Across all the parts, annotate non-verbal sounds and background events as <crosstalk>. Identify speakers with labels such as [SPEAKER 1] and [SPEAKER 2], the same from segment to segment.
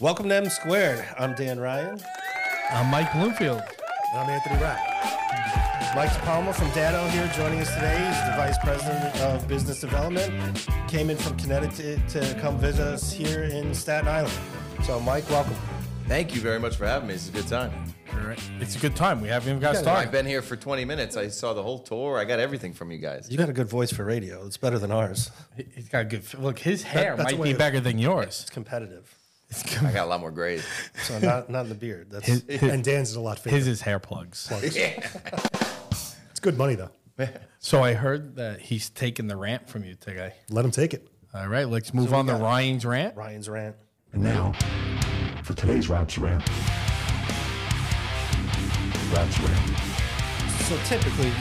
[SPEAKER 1] Welcome to M Squared. I'm Dan Ryan.
[SPEAKER 2] I'm Mike Bloomfield.
[SPEAKER 3] I'm Anthony Rapp.
[SPEAKER 1] Mike Palmer from Datto here joining us today. He's the Vice President of Business Development. Came in from Connecticut to come visit us here in Staten Island. So, Mike, welcome.
[SPEAKER 4] Thank you very much for having me. It's a good time.
[SPEAKER 2] It's a good time. We haven't even got started.
[SPEAKER 4] I've been here for 20 minutes. I saw the whole tour. I got everything from you guys.
[SPEAKER 1] You got a good voice for radio. It's better than ours.
[SPEAKER 2] He- He's got a good. Look, his hair
[SPEAKER 3] that's
[SPEAKER 2] might be better than yours.
[SPEAKER 1] It's competitive.
[SPEAKER 4] I got a lot more gray.
[SPEAKER 1] So, not, not in the beard. That's
[SPEAKER 2] His,
[SPEAKER 3] And Dan's is a lot
[SPEAKER 2] his is hair plugs.
[SPEAKER 3] Yeah, It's good money though.
[SPEAKER 2] So I heard that he's taking the rant from you today.
[SPEAKER 3] Let him take it.
[SPEAKER 2] All right, let's move on to Ryan's rant.
[SPEAKER 1] Ryan's rant.
[SPEAKER 5] And now, for today's Raps Rant. Raps Rant.
[SPEAKER 1] So typically,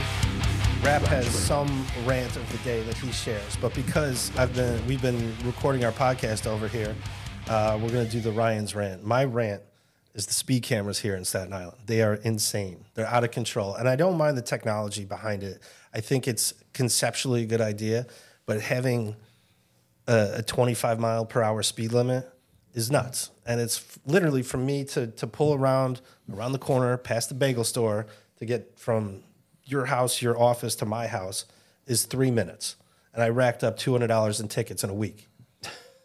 [SPEAKER 1] Rap has some rant of the day that he shares, but because I've been we've been recording our podcast over here, uh, we're going to do the Ryan's rant. My rant is the speed cameras here in Staten Island. They are insane. They're out of control, and I don't mind the technology behind it. I think it's conceptually a good idea, but having a, a 25 mile per hour speed limit is nuts. And it's f- literally from me to, to pull around around the corner past the bagel store to get from your house, your office to my house is three minutes. And I racked up $200 in tickets in a week.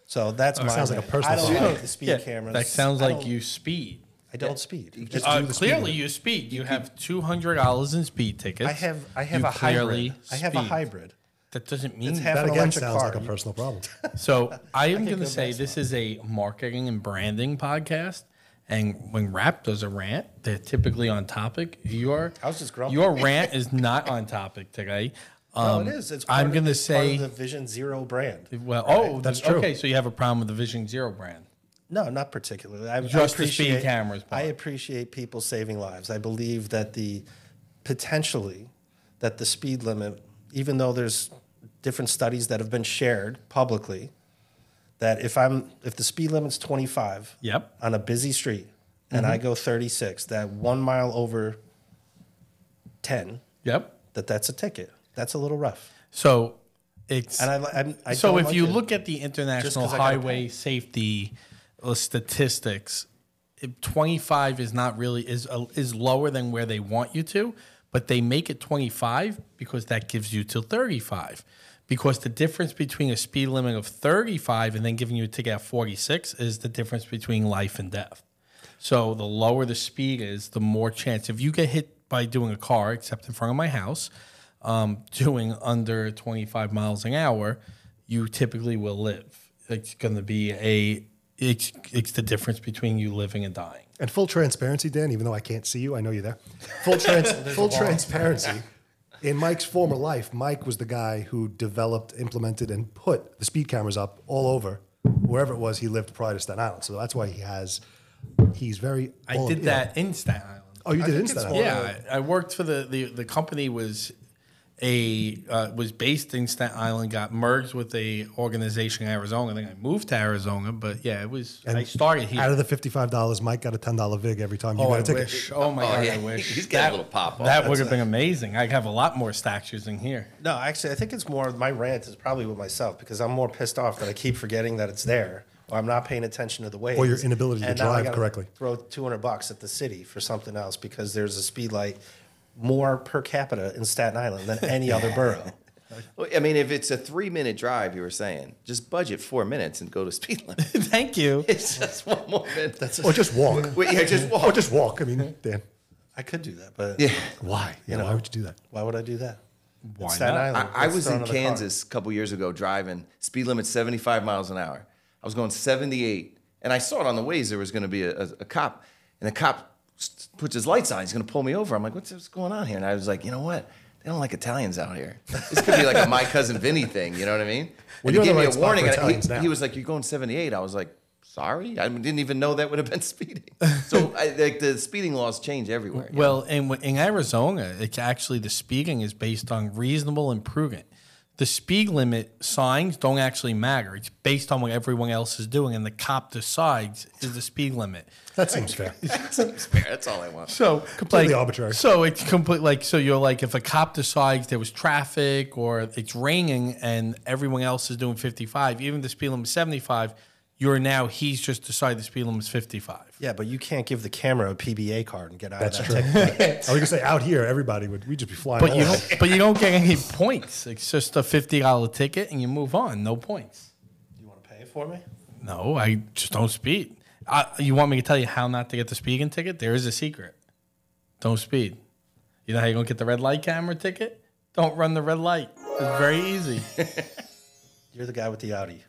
[SPEAKER 1] So that's my
[SPEAKER 3] sounds like a
[SPEAKER 1] rant.
[SPEAKER 3] personal
[SPEAKER 1] I don't
[SPEAKER 3] story.
[SPEAKER 1] like the speed
[SPEAKER 2] Yeah,
[SPEAKER 1] cameras.
[SPEAKER 2] that sounds
[SPEAKER 1] I
[SPEAKER 2] like
[SPEAKER 1] don't-
[SPEAKER 2] you speed.
[SPEAKER 1] I don't speed.
[SPEAKER 3] Just
[SPEAKER 2] Uh,
[SPEAKER 3] do the
[SPEAKER 2] clearly,
[SPEAKER 3] limit.
[SPEAKER 2] you speed. You have two hundred dollars in speed tickets.
[SPEAKER 1] I have I have
[SPEAKER 2] You
[SPEAKER 1] a
[SPEAKER 2] clearly
[SPEAKER 1] hybrid. I have a
[SPEAKER 2] speed.
[SPEAKER 1] hybrid.
[SPEAKER 2] That doesn't mean
[SPEAKER 1] It's half
[SPEAKER 3] That
[SPEAKER 1] an
[SPEAKER 3] again
[SPEAKER 1] electric
[SPEAKER 3] sounds
[SPEAKER 1] car.
[SPEAKER 3] like a personal problem. <laughs>
[SPEAKER 2] So I am going to say
[SPEAKER 1] back
[SPEAKER 2] this is a marketing and branding podcast. And when Rap does a rant, they're typically on topic. Your
[SPEAKER 1] I was just grumpy.
[SPEAKER 2] your <laughs> rant is not on topic today.
[SPEAKER 1] No,
[SPEAKER 2] Um,
[SPEAKER 1] it is. It's
[SPEAKER 2] I'm
[SPEAKER 1] going to
[SPEAKER 2] say
[SPEAKER 1] the Vision Zero brand.
[SPEAKER 2] well. Oh,
[SPEAKER 3] That's true.
[SPEAKER 2] Okay, so you have a problem with the Vision Zero brand.
[SPEAKER 1] No, not particularly. I,
[SPEAKER 2] Just
[SPEAKER 1] I
[SPEAKER 2] the speed
[SPEAKER 1] appreciate-
[SPEAKER 2] cameras part.
[SPEAKER 1] I appreciate people saving lives. I believe that the potentially that the speed limit, even though there's different studies that have been shared publicly, that if I'm if the speed limit's 25
[SPEAKER 2] Yep.
[SPEAKER 1] on a busy street and
[SPEAKER 2] Mm-hmm.
[SPEAKER 1] I go 36, that one mile over 10,
[SPEAKER 2] Yep.
[SPEAKER 1] that that's a ticket. That's a little rough.
[SPEAKER 2] So it's
[SPEAKER 1] And I, I, I
[SPEAKER 2] so if
[SPEAKER 1] like
[SPEAKER 2] you
[SPEAKER 1] it.
[SPEAKER 2] look at the international highway safety uh, statistics, 25 is not really is uh, is lower than where they want you to, but they make it 25 because that gives you till 35. Because the difference between a speed limit of 35 and then giving you a ticket at 46 is the difference between life and death. So the lower the speed is, the more chance. If you get hit by doing a car, except in front of my house, um, <laughs> doing under 25 miles an hour, you typically will live. It's going to be a. It's it's the difference between you living and dying.
[SPEAKER 3] And full transparency, Dan, even though I can't see you, I know you're there. <laughs> Full, trans- full transparency. In Mike's former life, Mike was the guy who developed, implemented, and put the speed cameras up all over wherever it was he lived prior to Staten Island. So that's why he has, he's very.
[SPEAKER 2] I
[SPEAKER 3] all-
[SPEAKER 2] did
[SPEAKER 3] you know-
[SPEAKER 2] that in Staten Island.
[SPEAKER 3] Oh, you
[SPEAKER 1] I
[SPEAKER 3] did in Staten Island.
[SPEAKER 2] Yeah, I, I worked for the, the the company was a uh, was based in Staten Island, got merged with a organization in Arizona. Then I moved to Arizona, but yeah, it was. And I started here.
[SPEAKER 3] Out of the fifty-five dollars, Mike got a ten dollar vig every time you
[SPEAKER 2] Oh,
[SPEAKER 3] got
[SPEAKER 2] I
[SPEAKER 3] a ticket.
[SPEAKER 2] wish. Oh my
[SPEAKER 4] Oh,
[SPEAKER 2] god,
[SPEAKER 4] yeah.
[SPEAKER 2] I wish. <laughs>
[SPEAKER 4] He's getting a little pop off.
[SPEAKER 2] That would have been amazing. I have a lot more statues in here.
[SPEAKER 1] No, actually, I think it's more my rant is probably with myself because I'm more pissed off that I keep forgetting that it's there, or I'm not paying attention to the way,
[SPEAKER 3] Or your inability to
[SPEAKER 1] And now I
[SPEAKER 3] drive correctly.
[SPEAKER 1] Throw 200 bucks at the city for something else because there's a speed light more per capita in Staten Island than any other <laughs> borough.
[SPEAKER 4] I mean, if it's a three minute drive, you were saying, just budget four minutes and go to speed limit. <laughs>
[SPEAKER 2] Thank you. <laughs>
[SPEAKER 4] It's just one more minute. That's
[SPEAKER 3] Or just walk.
[SPEAKER 4] Wait, yeah, just walk.
[SPEAKER 3] Or just walk. I mean, Dan,
[SPEAKER 1] I could do that, but
[SPEAKER 4] Yeah.
[SPEAKER 3] why? You know, why would you do that?
[SPEAKER 1] why would I do that?
[SPEAKER 2] Why
[SPEAKER 1] Staten
[SPEAKER 2] not?
[SPEAKER 1] Island.
[SPEAKER 4] I, I was in. Kansas a couple years ago driving, speed limit 75 miles an hour. I was going 78, and I saw it on the ways there was going to be a, a, a cop, and the cop s- puts his lights on. He's going to pull me over. I'm like, what's, what's going on here? And I was like, you know what? They don't like Italians out here. This could be like a my cousin Vinny thing. You know what I mean?
[SPEAKER 3] Well,
[SPEAKER 4] and he gave me
[SPEAKER 3] right
[SPEAKER 4] a warning. and he, he was like, you're going 78. I was like, sorry, I didn't even know that would have been <laughs> speeding. <laughs> So I, like the speeding laws change everywhere. know?
[SPEAKER 2] Well, in, in Arizona, it's actually the speeding is based on reasonable and prudent. The speed limit signs don't actually matter. It's based on what everyone else is doing, and the cop decides is the speed limit.
[SPEAKER 3] That seems fair. <laughs>
[SPEAKER 4] It's fair. That's all I want.
[SPEAKER 2] So
[SPEAKER 3] Completely
[SPEAKER 2] like-
[SPEAKER 3] arbitrary.
[SPEAKER 2] So it's complete like so you're like if a cop decides there was traffic or it's raining and everyone else is doing 55, even the speed limit is 75, You're now he's just decided the speed limit is 55.
[SPEAKER 1] Yeah, but you can't give the camera a PBA card and get out
[SPEAKER 3] That's
[SPEAKER 1] of
[SPEAKER 3] true.
[SPEAKER 1] that. <laughs>
[SPEAKER 3] I was gonna say out here, everybody would we just be flying.
[SPEAKER 2] But you don't but you don't get any points. It's just a $50 ticket and you move on, no points.
[SPEAKER 1] You want to pay for me?
[SPEAKER 2] No, I just don't speed. I, you want me to tell you how not to get the speeding ticket? There is a secret. Don't speed. You know how you're gonna get the red light camera ticket? Don't run the red light. It's very easy. <laughs>
[SPEAKER 1] You're the guy with the Audi.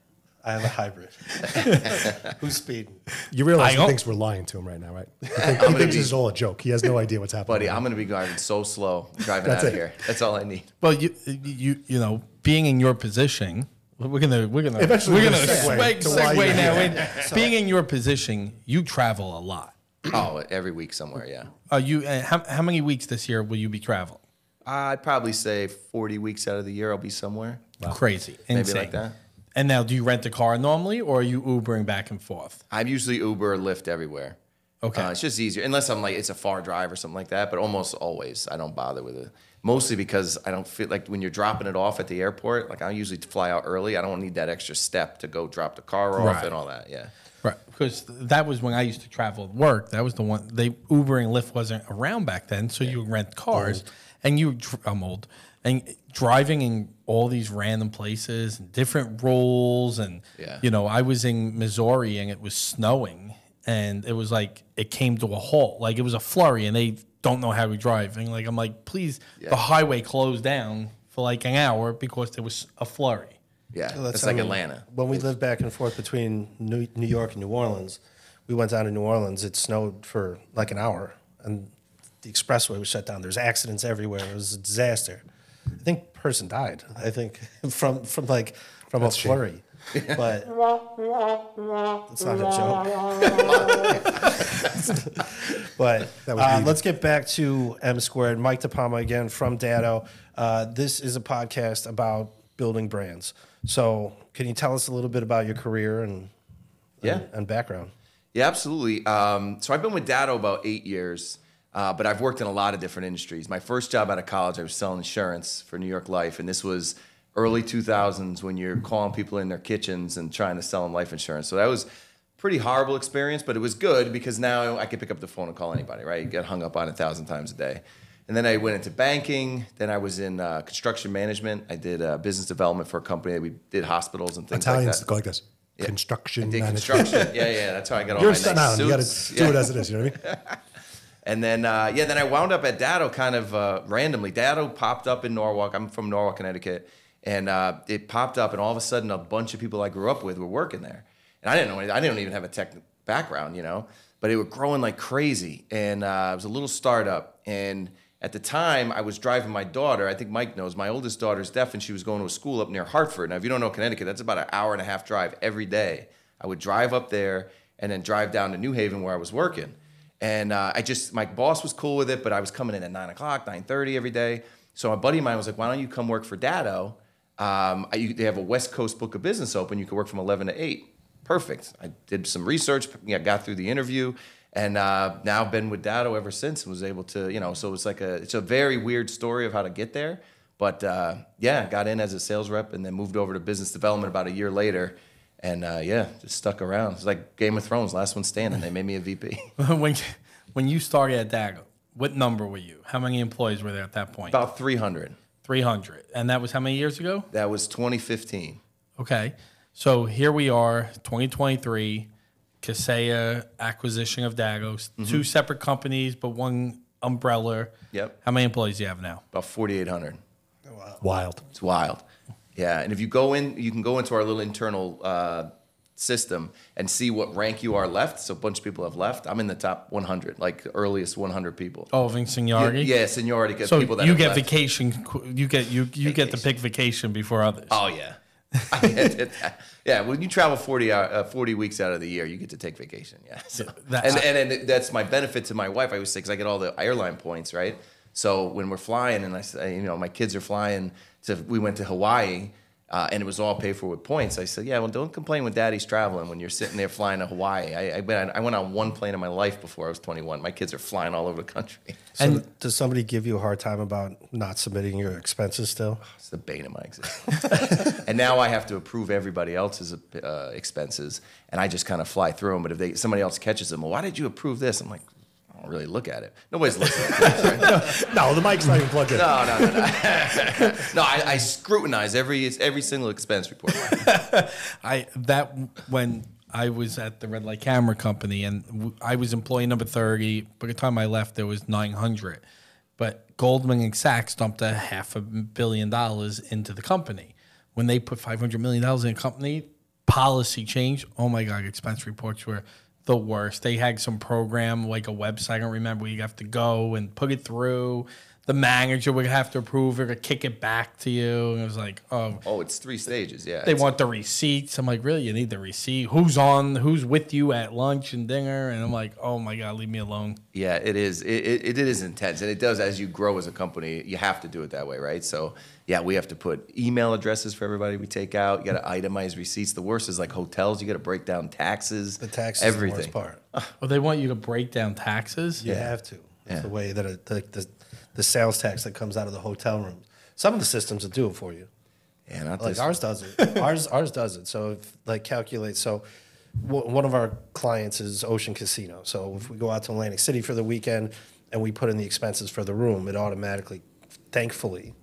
[SPEAKER 1] I have a hybrid. <laughs> Who's speeding?
[SPEAKER 3] You realize
[SPEAKER 2] I
[SPEAKER 3] he
[SPEAKER 2] don't-
[SPEAKER 3] thinks we're lying to him right now, right? He, <laughs> think- he thinks this is all a joke. He has no idea what's happening.
[SPEAKER 4] Buddy, I'm gonna be driving so slow driving
[SPEAKER 3] That's
[SPEAKER 4] out of
[SPEAKER 3] it.
[SPEAKER 4] here. That's all I need.
[SPEAKER 2] Well, you you you know, being in your position, we're gonna we're gonna
[SPEAKER 3] Eventually
[SPEAKER 2] we're
[SPEAKER 3] we're
[SPEAKER 2] gonna
[SPEAKER 3] gonna
[SPEAKER 2] segue,
[SPEAKER 3] segue to why
[SPEAKER 2] segue
[SPEAKER 3] you're
[SPEAKER 2] now.
[SPEAKER 3] here.
[SPEAKER 2] In, being in your position, you travel a lot.
[SPEAKER 4] Oh, every week somewhere, yeah.
[SPEAKER 2] Are you? Uh, how, how many weeks this year will you be traveling?
[SPEAKER 4] I'd probably say 40 weeks out of the year I'll be somewhere.
[SPEAKER 2] Crazy,
[SPEAKER 4] Maybe
[SPEAKER 2] insane.
[SPEAKER 4] like that.
[SPEAKER 2] And now, do you rent a car normally, or are you Ubering back and forth?
[SPEAKER 4] I'm usually Uber or Lyft everywhere.
[SPEAKER 2] Okay.
[SPEAKER 4] Uh, it's just easier, unless I'm like it's a far drive or something like that. But almost always, I don't bother with it. Mostly because I don't feel like when you're dropping it off at the airport. Like I usually fly out early. I don't need that extra step to go drop the car off
[SPEAKER 2] Right.
[SPEAKER 4] and all that. Yeah.
[SPEAKER 2] Right, because that was when I used to travel at work. That was the one. They Uber and Lyft wasn't around back then, so you rent cars, and you. I'm old, and driving in all these random places and different rules, and
[SPEAKER 4] Yeah.
[SPEAKER 2] you know, I was in Missouri and it was snowing, and it was like it came to a halt, like it was a flurry, and they don't know how to drive, and like I'm like, please, the highway closed down for like an hour because there was a flurry.
[SPEAKER 4] Yeah.
[SPEAKER 1] Well,
[SPEAKER 4] It's
[SPEAKER 1] I
[SPEAKER 4] like
[SPEAKER 1] mean,
[SPEAKER 4] Atlanta.
[SPEAKER 1] When we lived back and forth between New, New York and New Orleans, we went down to New Orleans. It snowed for like an hour, and the expressway was shut down. There's accidents everywhere. It was a disaster. I think person died. I think <laughs> from from like from a flurry. But it's not a joke. <laughs> but uh, let's get back to M Squared. Mike DePalma again from Datto. Uh, this is a podcast about building brands. So, can you tell us a little bit about your career and
[SPEAKER 4] Yeah.
[SPEAKER 1] and, and background?
[SPEAKER 4] Yeah, absolutely. Um, so I've been with Datto about eight years, uh, but I've worked in a lot of different industries. My first job out of college, I was selling insurance for New York Life, and this was early 2000s when you're calling people in their kitchens and trying to sell them life insurance. So that was pretty horrible experience, but it was good because now I could pick up the phone and call anybody. Right, you get hung up on a thousand times a day. And then I went into banking. Then I was in uh, construction management. I did uh, business development for a company that we did hospitals and things
[SPEAKER 3] Italians
[SPEAKER 4] like that.
[SPEAKER 3] go like this. Construction
[SPEAKER 4] I did
[SPEAKER 3] management.
[SPEAKER 4] construction. yeah, yeah. That's how I got all
[SPEAKER 3] You're
[SPEAKER 4] my nice
[SPEAKER 3] Island. You got to do
[SPEAKER 4] Yeah.
[SPEAKER 3] it as it is. You know what I mean? <laughs>
[SPEAKER 4] And then, uh, yeah, then I wound up at Datto kind of uh, randomly. Datto popped up in Norwalk. I'm from Norwalk, Connecticut. And uh, it popped up, and all of a sudden, a bunch of people I grew up with were working there. And I didn't know, any- I didn't even have a tech background, you know, but it was growing like crazy. And uh, it was a little startup. And at the time, I was driving my daughter. I think Mike knows. My oldest daughter's deaf, and she was going to a school up near Hartford. Now, if you don't know Connecticut, that's about an hour and a half drive every day. I would drive up there and then drive down to New Haven where I was working. And uh, I just, my boss was cool with it, but I was coming in at nine o'clock, nine thirty every day. So my buddy of mine was like, "Why don't you come work for Datto? Um, I, you, they have a West Coast book of business open. You can work from eleven to eight. Perfect. I did some research, yeah, got through the interview, and uh, now I've been with Datto ever since. And was able to, you know, so it's like a, it's a very weird story of how to get there. But uh, yeah, got in as a sales rep and then moved over to business development about a year later. And uh, yeah, just stuck around. It's like Game of Thrones, last one standing. They made me a VP. <laughs>
[SPEAKER 2] when when you started at Datto, what number were you? How many employees were there at that point?
[SPEAKER 4] About 300.
[SPEAKER 2] 300. And that was how many years ago?
[SPEAKER 4] That was 2015.
[SPEAKER 2] Okay. So here we are, 2023, Kaseya acquisition of Dattos, two separate companies, but one umbrella.
[SPEAKER 4] Yep.
[SPEAKER 2] How many employees do you have now?
[SPEAKER 4] About 4,800.
[SPEAKER 3] Wild.
[SPEAKER 4] It's wild. Yeah, and if you go in, you can go into our little internal uh, system and see what rank you are left. So a bunch of people have left. I'm in the top 100, like the earliest 100 people.
[SPEAKER 2] Oh, in seniority?
[SPEAKER 4] Yeah, seniority. 'cause
[SPEAKER 2] So
[SPEAKER 4] people that
[SPEAKER 2] you get
[SPEAKER 4] left.
[SPEAKER 2] vacation. You get you you get to pick vacation before others.
[SPEAKER 4] Oh yeah. <laughs> I get that. yeah, when you travel 40, hour, uh, 40 weeks out of the year, you get to take vacation. Yeah. So,
[SPEAKER 2] that's-
[SPEAKER 4] and, and, and that's my benefit to my wife. I always say, because I get all the airline points, right? So when we're flying and I say, you know, my kids are flying to, we went to Hawaii. Uh, and it was all paid for with points. I said, "Yeah, well, don't complain when Daddy's traveling when you're sitting there flying to Hawaii." I, I, went- I went on one plane in my life before I was 21. My kids are flying all over the country. <laughs>
[SPEAKER 1] So
[SPEAKER 2] And-
[SPEAKER 1] does somebody give you a hard time about not submitting your expenses still? <sighs>
[SPEAKER 4] It's the bane of my existence. <laughs> and now I have to approve everybody else's uh, expenses, and I just kind of fly through them. But if they somebody else catches them, well, why did you approve this? I'm like, I don't really look at it. Nobody's looking at this, right? <laughs>
[SPEAKER 3] No, the mic's not even plugged in.
[SPEAKER 4] No, no, no, no. <laughs> no, I, I scrutinize every every single expense report. <laughs>
[SPEAKER 2] I that when I was at the red light camera company and w- I was employee number thirty. By the time I left, there was nine hundred. But Goldman and Sachs dumped a half a billion dollars into the company. When they put five hundred million dollars in a company, policy change. Oh my god, expense reports were the worst. They had some program like a website. I don't remember. You have to go and put it through. The manager would have to approve it or kick it back to you. And it was like, oh,
[SPEAKER 4] Oh, it's three stages. Yeah,
[SPEAKER 2] they want the receipts. I'm like, really? You need the receipt? Who's on? Who's with you at lunch and dinner? And I'm like, oh my god, leave me alone.
[SPEAKER 4] Yeah, it is. It, it, it is intense, and it does as you grow as a company. You have to do it that way, right? So, yeah, we have to put email addresses for everybody we take out. You got to itemize receipts. The worst is like hotels. You got to break down taxes.
[SPEAKER 1] The tax is
[SPEAKER 4] everything.
[SPEAKER 1] the worst part.
[SPEAKER 2] Oh, they want you to break down taxes.
[SPEAKER 1] You have to. It's
[SPEAKER 4] Yeah.
[SPEAKER 1] the way that it, the, the the sales tax that comes out of the hotel rooms. Some of the systems will do it for you.
[SPEAKER 4] Yeah, not
[SPEAKER 1] Like
[SPEAKER 4] this.
[SPEAKER 1] ours does it. <laughs> ours ours does it. So if like calculate. So w- one of our clients is Ocean Casino. So if we go out to Atlantic City for the weekend and we put in the expenses for the room, it automatically, thankfully,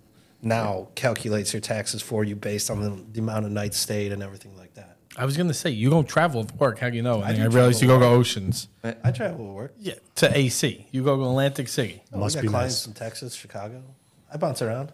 [SPEAKER 1] now calculates your taxes for you based on the, the amount of nights stayed and everything like that.
[SPEAKER 2] I was gonna say you don't travel for work. How do you know? I,
[SPEAKER 1] do
[SPEAKER 2] I realized you go to Oceans.
[SPEAKER 1] I travel to work.
[SPEAKER 2] Yeah, to AC. You go to Atlantic City.
[SPEAKER 1] Oh,
[SPEAKER 3] Must
[SPEAKER 1] we
[SPEAKER 3] be
[SPEAKER 1] clients
[SPEAKER 3] nice.
[SPEAKER 1] in Texas, Chicago. I bounce around.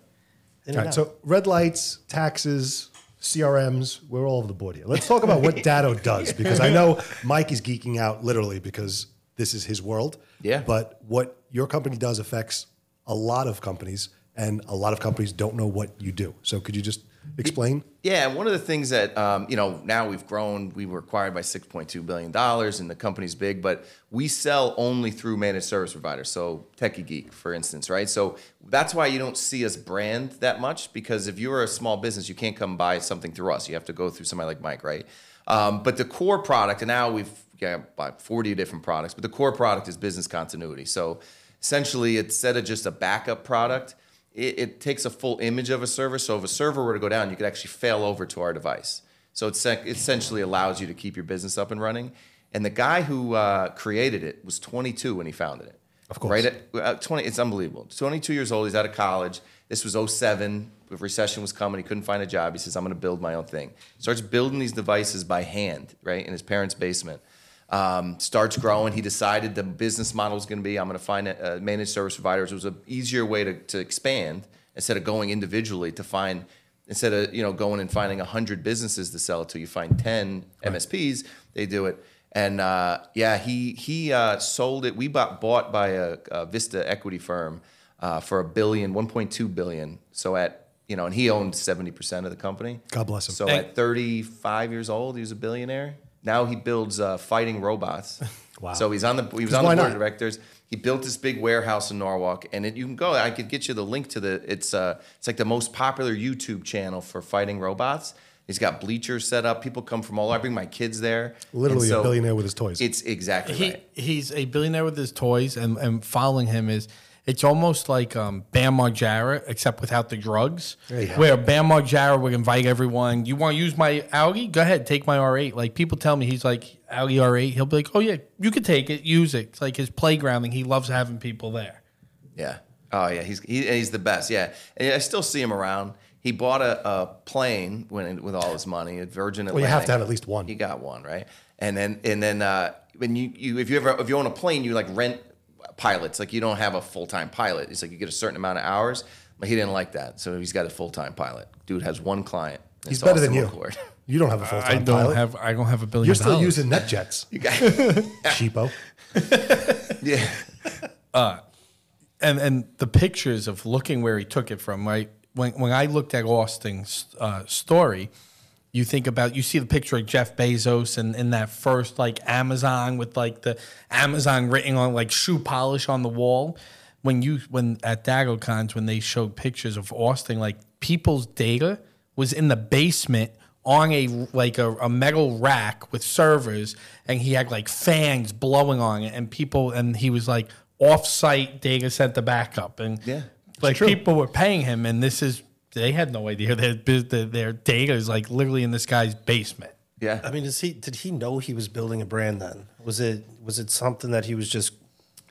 [SPEAKER 1] In
[SPEAKER 3] All
[SPEAKER 1] and
[SPEAKER 3] right,
[SPEAKER 1] out.
[SPEAKER 3] so red lights, taxes, CRMs, we're all over the board here. Let's talk about what Datto <laughs> does because I know Mike is geeking out literally because this is his world.
[SPEAKER 4] Yeah.
[SPEAKER 3] But what your company does affects a lot of companies, and a lot of companies don't know what you do. So could you just explain?
[SPEAKER 4] Yeah, one of the things that um, you know now we've grown, we were acquired by six point two billion dollars, and the company's big, but we sell only through managed service providers. So Techie Geek, for instance, right? So that's why you don't see us brand that much because if you're a small business, you can't come buy something through us. You have to go through somebody like Mike, right? Um, but the core product, and now we've got about 40 different products, but the core product is business continuity. So essentially, instead of just a backup product, it, it takes a full image of a server. So if a server were to go down, you could actually fail over to our device. So it sec- essentially allows you to keep your business up and running. And the guy who uh, created it was 22 when he founded it. Of
[SPEAKER 3] course.
[SPEAKER 4] Right at uh, 20, it's unbelievable. 22 years old. He's out of college. This was 07. The recession was coming. He couldn't find a job. He says, "I'm going to build my own thing." Starts building these devices by hand, right, in his parents' basement. Um, starts growing. He decided the business model was going to be I'm going to find a, managed service providers. It was an easier way to, to expand instead of going individually to find instead of you know going and finding hundred businesses to sell to. You find ten MSPs. They do it. And uh, yeah, he he uh, sold it. We bought bought by a, a Vista equity firm uh, for a billion, 1.2 billion. So at you know, and he owned seventy percent of the company.
[SPEAKER 3] God bless him.
[SPEAKER 4] So
[SPEAKER 2] Thank-
[SPEAKER 4] at 35 years old, he was a billionaire. Now he builds uh, fighting robots. <laughs>
[SPEAKER 3] Wow.
[SPEAKER 4] So he's on the he was on the
[SPEAKER 3] why
[SPEAKER 4] board of directors. He built this big warehouse in Norwalk, and it, you can go. I could get you the link to the. It's uh, it's like the most popular YouTube channel for fighting robots. He's got bleachers set up. People come from all. I bring my kids there.
[SPEAKER 3] Literally
[SPEAKER 4] And
[SPEAKER 3] a
[SPEAKER 4] so
[SPEAKER 3] billionaire with his toys.
[SPEAKER 4] It's exactly
[SPEAKER 2] He
[SPEAKER 4] right.
[SPEAKER 2] he's a billionaire with his toys, and and following him is it's almost like um, Bam Margera, except without the drugs.
[SPEAKER 3] There you go.
[SPEAKER 2] Where Bam Margera would invite everyone. You want to use my Audi? Go ahead, take my R8. Like people tell me, he's like Audi R8. He'll be like, oh yeah, you could take it, use it. It's like his playgrounding. He loves having people there.
[SPEAKER 4] Yeah. Oh yeah, he's he, he's the best. Yeah, and I still see him around. He bought a, a plane when with all his money, a Virgin Atlantic.
[SPEAKER 3] Well, you have to have at least one.
[SPEAKER 4] He got one, right? And then and then uh, when you, you if you ever if you own a plane, you like rent pilots. Like you don't have a full time pilot. It's like you get a certain amount of hours. But he didn't like that, so he's got a full time pilot. Dude has one client.
[SPEAKER 3] He's better than you.
[SPEAKER 4] McCord. <laughs>
[SPEAKER 3] You don't have a full time.
[SPEAKER 2] I
[SPEAKER 3] time
[SPEAKER 2] don't
[SPEAKER 3] pilot.
[SPEAKER 2] have I don't have a billion.
[SPEAKER 3] You're still
[SPEAKER 2] dollars.
[SPEAKER 3] using NetJets, <laughs>
[SPEAKER 4] You got, <laughs>
[SPEAKER 3] cheapo.
[SPEAKER 4] yeah.
[SPEAKER 2] and and the pictures of looking where he took it from, right? When when I looked at Austin's uh, story, you think about you see the picture of Jeff Bezos and in that first like Amazon with like the Amazon written on like shoe polish on the wall. When you when at DattoCons when they showed pictures of Austin, like people's data was in the basement on a like a, a metal rack with servers, and he had like fans blowing on it, and people, and he was like off-site data center backup, and
[SPEAKER 4] Yeah,
[SPEAKER 2] like people were paying him, and this is they had no idea their bus- their, their data is like literally in this guy's basement.
[SPEAKER 4] Yeah.
[SPEAKER 1] I mean, is he? Did he know he was building a brand? Then was it was it something that he was just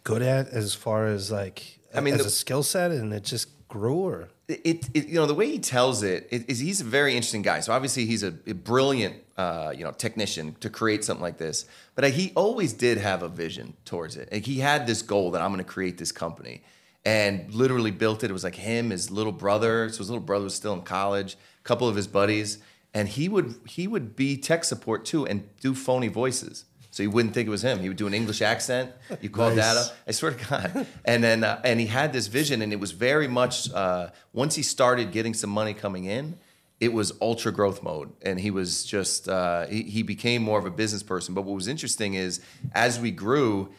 [SPEAKER 1] good at as far as like
[SPEAKER 4] I mean,
[SPEAKER 1] as
[SPEAKER 4] the-
[SPEAKER 1] a skill set, and it just grew? Or
[SPEAKER 4] it, it you know the way he tells it, it is he's a very interesting guy. So obviously he's a, a brilliant uh, you know technician to create something like this. But uh, he always did have a vision towards it. Like he had this goal that I'm going to create this company, and literally built it. It was like him, his little brother. So his little brother was still in college. A couple of his buddies, and he would he would be tech support too and do phony voices. So you wouldn't think it was him. He would do an English accent. You call
[SPEAKER 3] Nice.
[SPEAKER 4] data. I swear to God. And then uh, and he had this vision, and it was very much uh, once he started getting some money coming in, it was ultra growth mode, and he was just uh, he, he became more of a business person. But what was interesting is as we grew.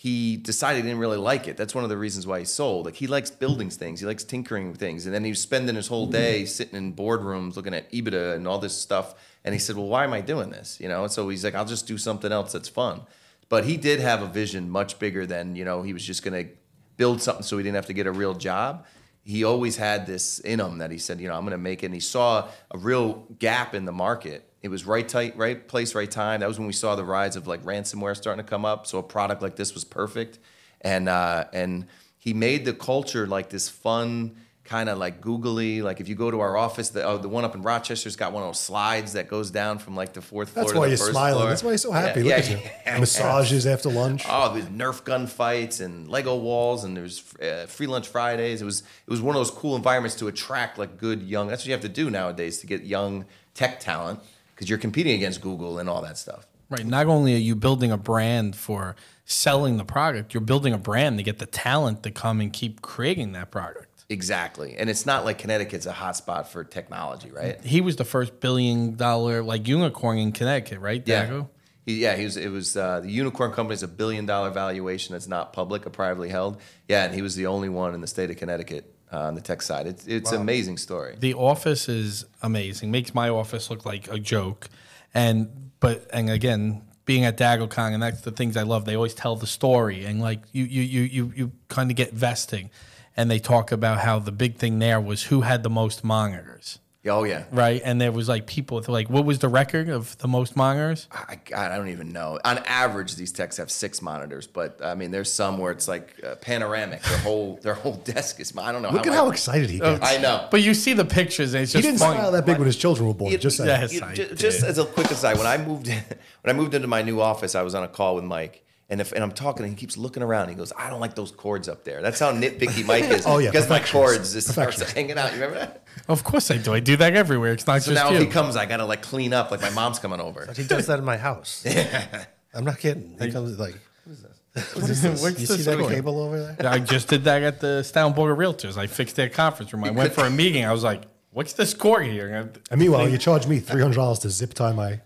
[SPEAKER 4] He decided he didn't really like it. That's one of the reasons why he sold. Like he likes building things, he likes tinkering with things, and then he was spending his whole day sitting in boardrooms looking at EBITDA and all this stuff. And he said, "Well, why am I doing this?" You know. And so he's like, "I'll just do something else that's fun." But he did have a vision much bigger than you know. He was just going to build something so he didn't have to get a real job. He always had this in him that he said, you know, I'm going to make it. And he saw a real gap in the market. It was right tight, right place, right time. That was when we saw the rise of like ransomware starting to come up. So a product like this was perfect, and uh, and he made the culture like this fun kind of like googly. Like if you go to our office, the, oh, the one up in Rochester's got one of those slides that goes down from like the fourth floor.
[SPEAKER 3] That's
[SPEAKER 4] to
[SPEAKER 3] why
[SPEAKER 4] the
[SPEAKER 3] you're
[SPEAKER 4] first
[SPEAKER 3] smiling.
[SPEAKER 4] floor.
[SPEAKER 3] That's why you're so happy.
[SPEAKER 4] Yeah,
[SPEAKER 3] Look
[SPEAKER 4] yeah,
[SPEAKER 3] at you.
[SPEAKER 4] yeah. <laughs>
[SPEAKER 3] Massages after lunch.
[SPEAKER 4] Oh, there's Nerf gun fights and Lego walls, and there's uh, free lunch Fridays. It was it was one of those cool environments to attract like good young. That's what you have to do nowadays to get young tech talent because you're competing against Google and all that stuff.
[SPEAKER 2] Right. Not only are you building a brand for selling the product, you're building a brand to get the talent to come and keep creating that product.
[SPEAKER 4] Exactly, and it's not like Connecticut's a hotspot for technology, right?
[SPEAKER 2] He was the first billion dollar like unicorn in Connecticut, right?
[SPEAKER 4] Yeah.
[SPEAKER 2] Datto?
[SPEAKER 4] He, yeah, he was. It was uh, the unicorn company is a billion dollar valuation that's not public or privately held. Yeah, and he was the only one in the state of Connecticut uh, on the tech side. It's it's an amazing story.
[SPEAKER 2] The office is amazing. Makes my office look like a joke. And but and again, being at DattoCon and that's the things I love. They always tell the story and like you you you you you kind of get vesting. And they talk about how the big thing there was who had the most monitors.
[SPEAKER 4] Oh yeah,
[SPEAKER 2] Right. And there was like people like what was the record of the most monitors?
[SPEAKER 4] I, God, I don't even know. On average, these techs have six monitors, but I mean, there's some where it's like uh, panoramic. Their whole <laughs> their whole desk is. I don't know.
[SPEAKER 3] Look
[SPEAKER 4] how
[SPEAKER 3] at how excited he gets.
[SPEAKER 4] I know.
[SPEAKER 2] But you see the pictures and it's
[SPEAKER 3] he didn't
[SPEAKER 2] funny.
[SPEAKER 3] smile that big when his children were born.
[SPEAKER 4] You-
[SPEAKER 3] just saying.
[SPEAKER 2] Yes,
[SPEAKER 4] you-
[SPEAKER 2] I
[SPEAKER 4] just as a quick aside, when I moved in, <laughs> when I moved into my new office, I was on a call with Mike. And if and I'm talking, and he keeps looking around. He goes, "I don't like those cords up there." That's how nitpicky Mike is. <laughs>
[SPEAKER 3] Oh, yeah,
[SPEAKER 4] because my
[SPEAKER 3] perfectionist.
[SPEAKER 4] cords just starts hanging out. You remember that?
[SPEAKER 2] Of course I do. I do that everywhere. It's not
[SPEAKER 4] So
[SPEAKER 2] just
[SPEAKER 4] now
[SPEAKER 2] you.
[SPEAKER 4] if he comes, I gotta like clean up, like my mom's coming over.
[SPEAKER 1] he does that in my house. <laughs> yeah. I'm not kidding. He comes like,
[SPEAKER 2] What's
[SPEAKER 1] you <laughs>
[SPEAKER 2] this You
[SPEAKER 1] see that
[SPEAKER 2] for?
[SPEAKER 1] cable over there?
[SPEAKER 2] I just did that at the Stown Board of Realtors. I fixed their conference room. I went for a meeting. I was like, "What's this cord here?"
[SPEAKER 3] And meanwhile, you charge me three hundred dollars to zip tie my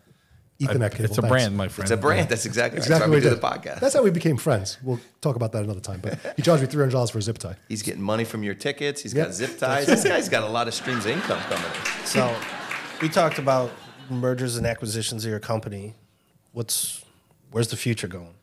[SPEAKER 3] Ethernet cable.
[SPEAKER 2] It's a
[SPEAKER 3] Thanks.
[SPEAKER 2] brand, my friend.
[SPEAKER 4] It's a brand. That's exactly, right.
[SPEAKER 3] Exactly
[SPEAKER 4] That's why
[SPEAKER 3] what
[SPEAKER 4] we do
[SPEAKER 3] did.
[SPEAKER 4] the podcast.
[SPEAKER 3] That's how we became friends. We'll talk about that another time. But <laughs> he charged me three hundred dollars for a zip tie.
[SPEAKER 4] He's getting money from your tickets. He's
[SPEAKER 3] Yep.
[SPEAKER 4] got zip ties. This guy's got a lot of streams of income coming in.
[SPEAKER 1] So, we talked about mergers and acquisitions of your company. What's where's the future going?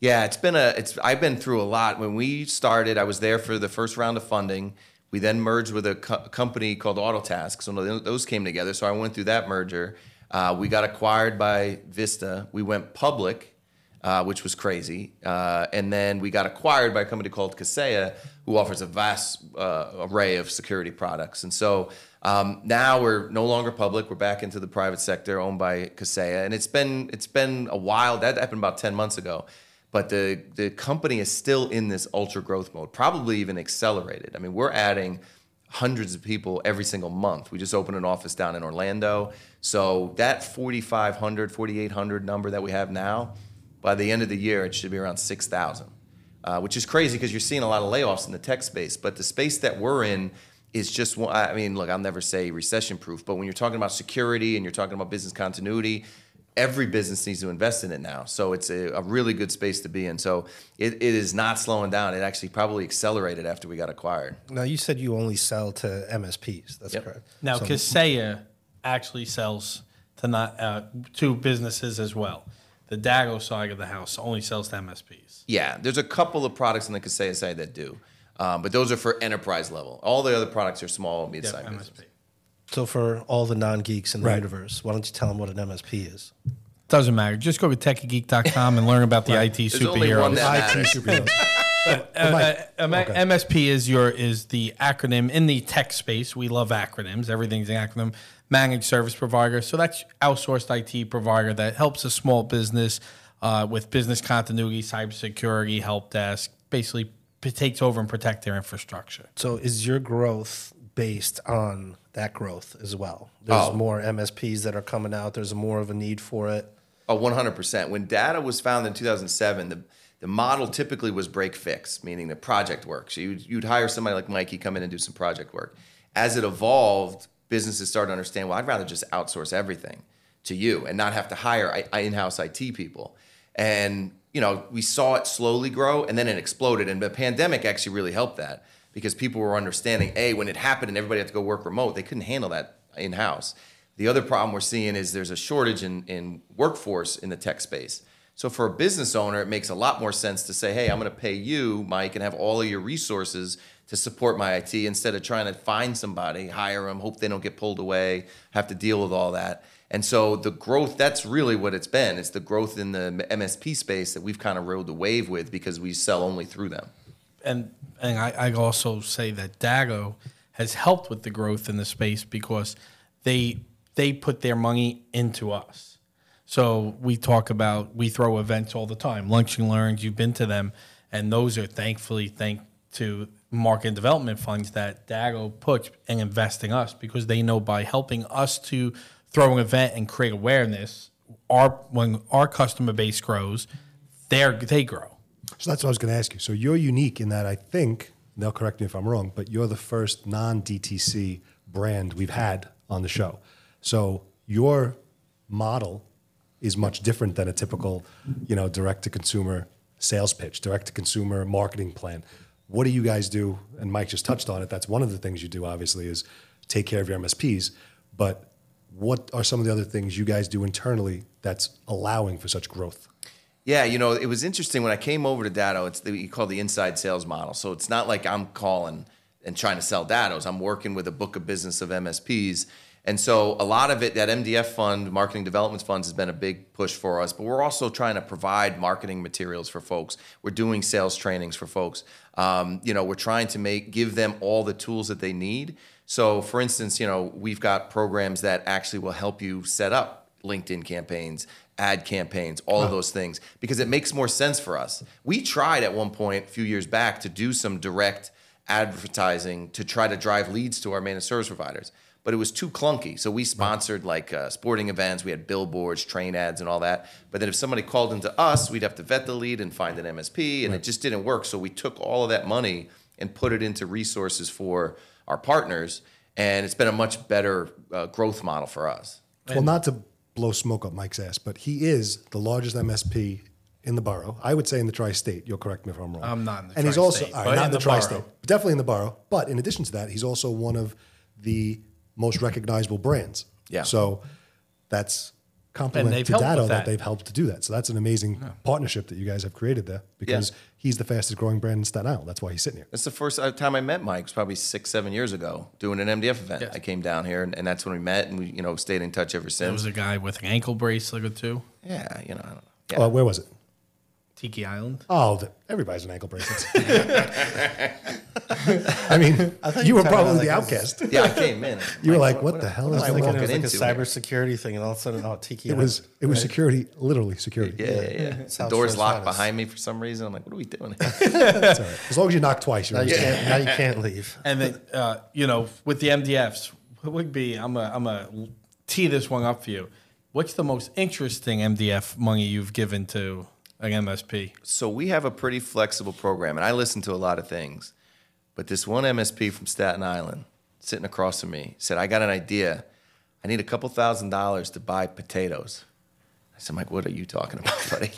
[SPEAKER 4] Yeah, it's been a. It's I've been through a lot. When we started, I was there for the first round of funding. We then merged with a co- company called Autotask. So those came together. So I went through that merger. Uh, we got acquired by Vista. We went public, uh, which was crazy. Uh, and then we got acquired by a company called Kaseya, who offers a vast uh, array of security products. And so um, now we're no longer public. We're back into the private sector, owned by Kaseya. And it's been it's been a while. That happened about ten months ago but the the company is still in this ultra growth mode, probably even accelerated. I mean, we're adding hundreds of people every single month. We just opened an office down in Orlando. So that 4,500, 4,800 number that we have now, by the end of the year, it should be around 6,000, uh, which is crazy because you're seeing a lot of layoffs in the tech space. But the space that we're in is just, I mean, look, I'll never say recession proof, but when you're talking about security and you're talking about business continuity, every business needs to invest in it now. So it's a, a really good space to be in. So it, it is not slowing down. It actually probably accelerated after we got acquired.
[SPEAKER 1] Now you said you only sell to MSPs. That's
[SPEAKER 4] Yep.
[SPEAKER 1] correct.
[SPEAKER 2] Now,
[SPEAKER 1] So-
[SPEAKER 2] Kaseya actually sells to not uh, to businesses as well. The Datto side of the house only sells to MSPs.
[SPEAKER 4] Yeah, there's a couple of products in the Kaseya side that do, um, but those are for enterprise level. All the other products are small,
[SPEAKER 2] Yeah,
[SPEAKER 4] mid-sized. business.
[SPEAKER 2] MSP.
[SPEAKER 1] So for all the non-geeks in the
[SPEAKER 3] Right.
[SPEAKER 1] universe, why don't you tell them what an MSP is?
[SPEAKER 2] Doesn't matter. Just go to techiegeek.com and learn about the <laughs> IT
[SPEAKER 4] There's only one
[SPEAKER 2] superheroes.
[SPEAKER 4] that
[SPEAKER 3] IT
[SPEAKER 4] matters.
[SPEAKER 3] superheroes. <laughs>
[SPEAKER 2] Uh, uh, M-
[SPEAKER 3] Okay.
[SPEAKER 2] MSP is your is the acronym in the tech space. We love acronyms. Everything's an acronym. Managed service provider. So that's outsourced IT provider that helps a small business uh, with business continuity, cybersecurity, help desk. Basically, p- takes over and protect their infrastructure.
[SPEAKER 1] So is your growth based on that growth as well? There's
[SPEAKER 4] Oh.
[SPEAKER 1] more MSPs that are coming out. There's more of a need for it.
[SPEAKER 4] Oh, 100%. When Datto was founded in 2007, the, the model typically was break fix, meaning the project work. So you'd, you'd hire somebody like Mikey, come in and do some project work. As it evolved, businesses started to understand, well, I'd rather just outsource everything to you and not have to hire in-house IT people. And, you know, we saw it slowly grow and then it exploded. And the pandemic actually really helped that because people were understanding, A, when it happened and everybody had to go work remote, they couldn't handle that in-house. The other problem we're seeing is there's a shortage in, in workforce in the tech space. So for a business owner, it makes a lot more sense to say, hey, I'm going to pay you, Mike, and have all of your resources to support my IT instead of trying to find somebody, hire them, hope they don't get pulled away, have to deal with all that. And so the growth, that's really what it's been. It's the growth in the MSP space that we've kind of rode the wave with because we sell only through them.
[SPEAKER 2] And and I, I also say that Datto has helped with the growth in the space because they they put their money into us. So we talk about we throw events all the time, lunch and learns. You've been to them, and those are thankfully thank to market and development funds that Datto puts and investing us because they know by helping us to throw an event and create awareness, our when our customer base grows, they they grow.
[SPEAKER 3] So that's what I was going to ask you. So you're unique in that I think, they'll correct me if I'm wrong, but you're the first non DTC brand we've had on the show. So your model is much different than a typical, you know, direct to consumer sales pitch, direct to consumer marketing plan. What do you guys do? And Mike just touched on it. That's one of the things you do, obviously, is take care of your MSPs. But what are some of the other things you guys do internally that's allowing for such growth?
[SPEAKER 4] Yeah, you know, it was interesting when I came over to Datto. It's the, you call the inside sales model. So it's not like I'm calling and trying to sell Dattos. I'm working with a book of business of MSPs, and so a lot of it, that MDF fund, marketing development funds, has been a big push for us. But we're also trying to provide marketing materials for folks. We're doing sales trainings for folks. Um, you know, we're trying to make give them all the tools that they need. So, for instance, you know, we've got programs that actually will help you set up LinkedIn campaigns, ad campaigns, all of those things, because it makes more sense for us. We tried at one point a few years back to do some direct advertising to try to drive leads to our managed service providers, but it was too clunky. So we sponsored like uh, sporting events, we had billboards, train ads, and all that. But then if somebody called into us, we'd have to vet the lead and find an MSP, and it just didn't work. So we took all of that money and put it into resources for our partners, and it's been a much better uh, growth model for us.
[SPEAKER 3] Well, not to blow smoke up Mike's ass, but he is the largest MSP in the borough. I would say in the tri-state. You'll correct me if I'm wrong.
[SPEAKER 2] I'm not in the
[SPEAKER 3] and he's also
[SPEAKER 2] uh,
[SPEAKER 3] right, not
[SPEAKER 2] in
[SPEAKER 3] the, tri-state, but definitely in the borough. But in addition to that, he's also one of the most recognizable brands.
[SPEAKER 4] Yeah.
[SPEAKER 3] So that's compliment
[SPEAKER 2] they've
[SPEAKER 3] to
[SPEAKER 2] helped
[SPEAKER 3] Datto that.
[SPEAKER 2] that.
[SPEAKER 3] they've helped to do that. So that's an amazing partnership that you guys have created there because he's the fastest growing brand in Staten Island. That's why he's sitting here.
[SPEAKER 4] That's the first uh, time I met Mike. It was probably six, seven years ago, doing an MDF event.
[SPEAKER 2] Yes.
[SPEAKER 4] I came down here, and, and that's when we met, and we, you know, stayed in touch ever since.
[SPEAKER 2] There was a guy with an ankle bracelet or two.
[SPEAKER 4] yeah, you know, I don't know. Yeah.
[SPEAKER 3] Oh, where was it?
[SPEAKER 2] Tiki Island.
[SPEAKER 3] Oh, the, everybody's an ankle bracelets. <laughs> I mean,
[SPEAKER 1] thought
[SPEAKER 3] you
[SPEAKER 1] you
[SPEAKER 3] were
[SPEAKER 1] were
[SPEAKER 3] probably
[SPEAKER 1] about
[SPEAKER 3] the
[SPEAKER 1] like
[SPEAKER 3] outcast.
[SPEAKER 4] yeah, I came in. <laughs>
[SPEAKER 3] You were
[SPEAKER 4] Mike,
[SPEAKER 3] like, what the hell
[SPEAKER 4] what
[SPEAKER 3] is
[SPEAKER 4] am I
[SPEAKER 3] going
[SPEAKER 1] I
[SPEAKER 3] on?
[SPEAKER 1] it was like a
[SPEAKER 4] into? here?
[SPEAKER 1] cybersecurity thing, and all of a sudden, oh, Tiki.
[SPEAKER 3] It was it was security, literally security.
[SPEAKER 4] Yeah, yeah, yeah. The
[SPEAKER 1] South
[SPEAKER 4] door's locked
[SPEAKER 1] Finest.
[SPEAKER 4] behind me for some reason. I'm like, what are we doing?
[SPEAKER 3] That's <laughs> all right. As long as you knock twice, you're
[SPEAKER 1] Now you, can't, now you can't leave.
[SPEAKER 2] And then, uh, you know, with the MDFs, what would be? I'm a, I'm a tee this one up for you. What's the most interesting MDF money you've given to an MSP?
[SPEAKER 4] so we have a pretty flexible program, and I listen to a lot of things. But this one MSP from Staten Island, sitting across from me, said, "I got an idea. I need a couple thousand dollars to buy potatoes." I said, "Mike, what are you talking about, buddy?"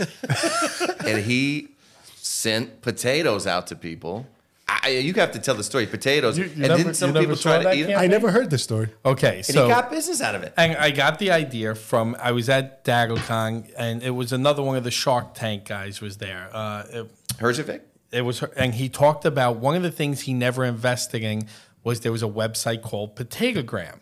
[SPEAKER 4] <laughs> and he sent potatoes out to people I, you have to tell the story. Potatoes,
[SPEAKER 2] You- you
[SPEAKER 4] and
[SPEAKER 2] never-
[SPEAKER 4] didn't some people try to eat them?
[SPEAKER 3] I never heard this story.
[SPEAKER 2] Okay,
[SPEAKER 4] And
[SPEAKER 2] so
[SPEAKER 4] he got business out of it.
[SPEAKER 2] And I got the idea from I was at DattoCon and it was another one of the Shark Tank guys was there. Uh, it,
[SPEAKER 4] Herjavec?
[SPEAKER 2] it was and he talked about one of the things he never invested in was there was a website called Potatogram.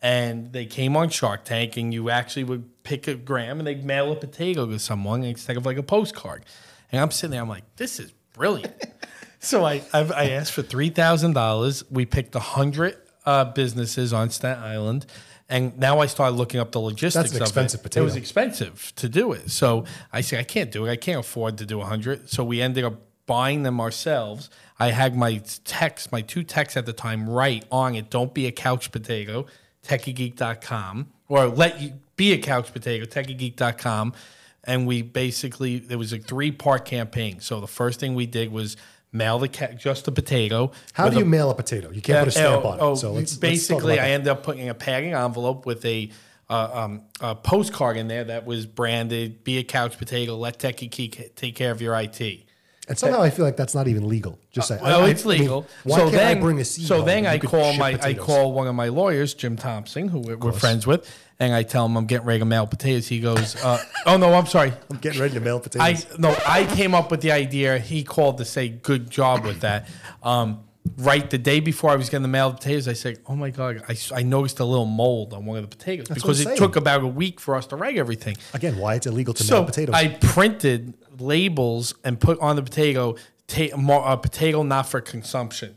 [SPEAKER 2] And they came on Shark Tank and you actually would pick a gram and they'd mail a potato to someone instead of like a postcard. And I'm sitting there, I'm like, this is brilliant. <laughs> so I I've, I asked for three thousand dollars. We picked a hundred uh, businesses on Staten Island. And now I started looking up the logistics of
[SPEAKER 3] expensive
[SPEAKER 2] it.
[SPEAKER 3] potato.
[SPEAKER 2] It was expensive to do it. So I said, I can't do it. I can't afford to do a 100. So we ended up buying them ourselves. I had my text, my two texts at the time, right on it. Don't be a couch potato, techiegeek.com, or let you be a couch potato, techiegeek.com. And we basically, there was a three part campaign. So the first thing we did was mail the ca- just the potato.
[SPEAKER 3] How do you
[SPEAKER 2] a-
[SPEAKER 3] mail a potato? You can't put a stamp
[SPEAKER 2] oh,
[SPEAKER 3] on it.
[SPEAKER 2] oh,
[SPEAKER 3] so let's,
[SPEAKER 2] basically,
[SPEAKER 3] let's
[SPEAKER 2] I ended up putting a padding envelope with a, uh, um, a postcard in there that was branded "Be a couch potato. Let Techie Geek take care of your IT."
[SPEAKER 3] and somehow I feel like that's not even legal. Just say,
[SPEAKER 2] Well,
[SPEAKER 3] I- I-
[SPEAKER 2] it's
[SPEAKER 3] I mean,
[SPEAKER 2] legal.
[SPEAKER 3] why
[SPEAKER 2] so
[SPEAKER 3] can't
[SPEAKER 2] then,
[SPEAKER 3] I bring a seed
[SPEAKER 2] so then I call my I call one of my lawyers, Jim Thompson, who we're, we're friends with, and I tell him I'm getting ready to mail potatoes. He goes, uh, "Oh no, I'm sorry."
[SPEAKER 3] I'm getting ready to mail potatoes.
[SPEAKER 2] I no, I came up with the idea. He called to say good job with that. Um, right the day before I was getting the mailed potatoes, I said, "Oh my god, I, I noticed a little mold on one of the potatoes
[SPEAKER 3] what
[SPEAKER 2] because it
[SPEAKER 3] saying.
[SPEAKER 2] took about a week for us to reg everything."
[SPEAKER 3] Again, why it's illegal to
[SPEAKER 2] So
[SPEAKER 3] mail potatoes?
[SPEAKER 2] I printed labels and put on the potato, ta- mo- a potato not for consumption.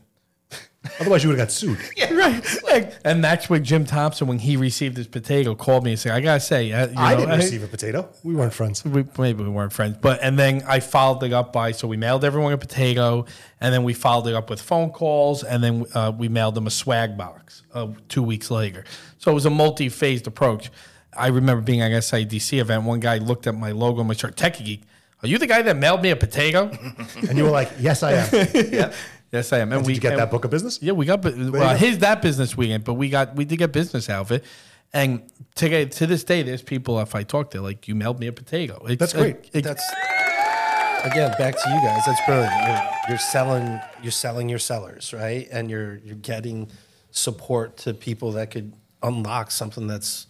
[SPEAKER 3] Otherwise, you would have got sued. <laughs>
[SPEAKER 2] Right, and, and that's what Jim Thompson, when he received his potato, called me and said, "I gotta say, uh, you
[SPEAKER 3] I
[SPEAKER 2] know,
[SPEAKER 3] didn't receive a potato. We weren't friends.
[SPEAKER 2] we, maybe we weren't friends, but and then I followed it up by so we mailed everyone a potato, and then we followed it up with phone calls, and then uh, we mailed them a swag box uh, two weeks later. So it was a multi-phased approach. I remember being at an SIDC event. One guy looked at my logo on my shirt, Techie Geek. Are you the guy that mailed me a potato? <laughs>
[SPEAKER 3] And you were like, yes, I am. <laughs>
[SPEAKER 2] yes, I am. And
[SPEAKER 3] Did
[SPEAKER 2] we
[SPEAKER 3] you get
[SPEAKER 2] and-
[SPEAKER 3] that book of business?
[SPEAKER 2] Yeah, we got well, his that business we weekend, but we got we did get business out of it. And to get, to this day, there's people if I talk to like you mailed me a potato. It's,
[SPEAKER 3] That's great.
[SPEAKER 2] it- it-
[SPEAKER 1] That's again back to you guys. That's brilliant. You're, you're selling. You're selling your sellers, right? And you're you're getting support to people that could unlock something that's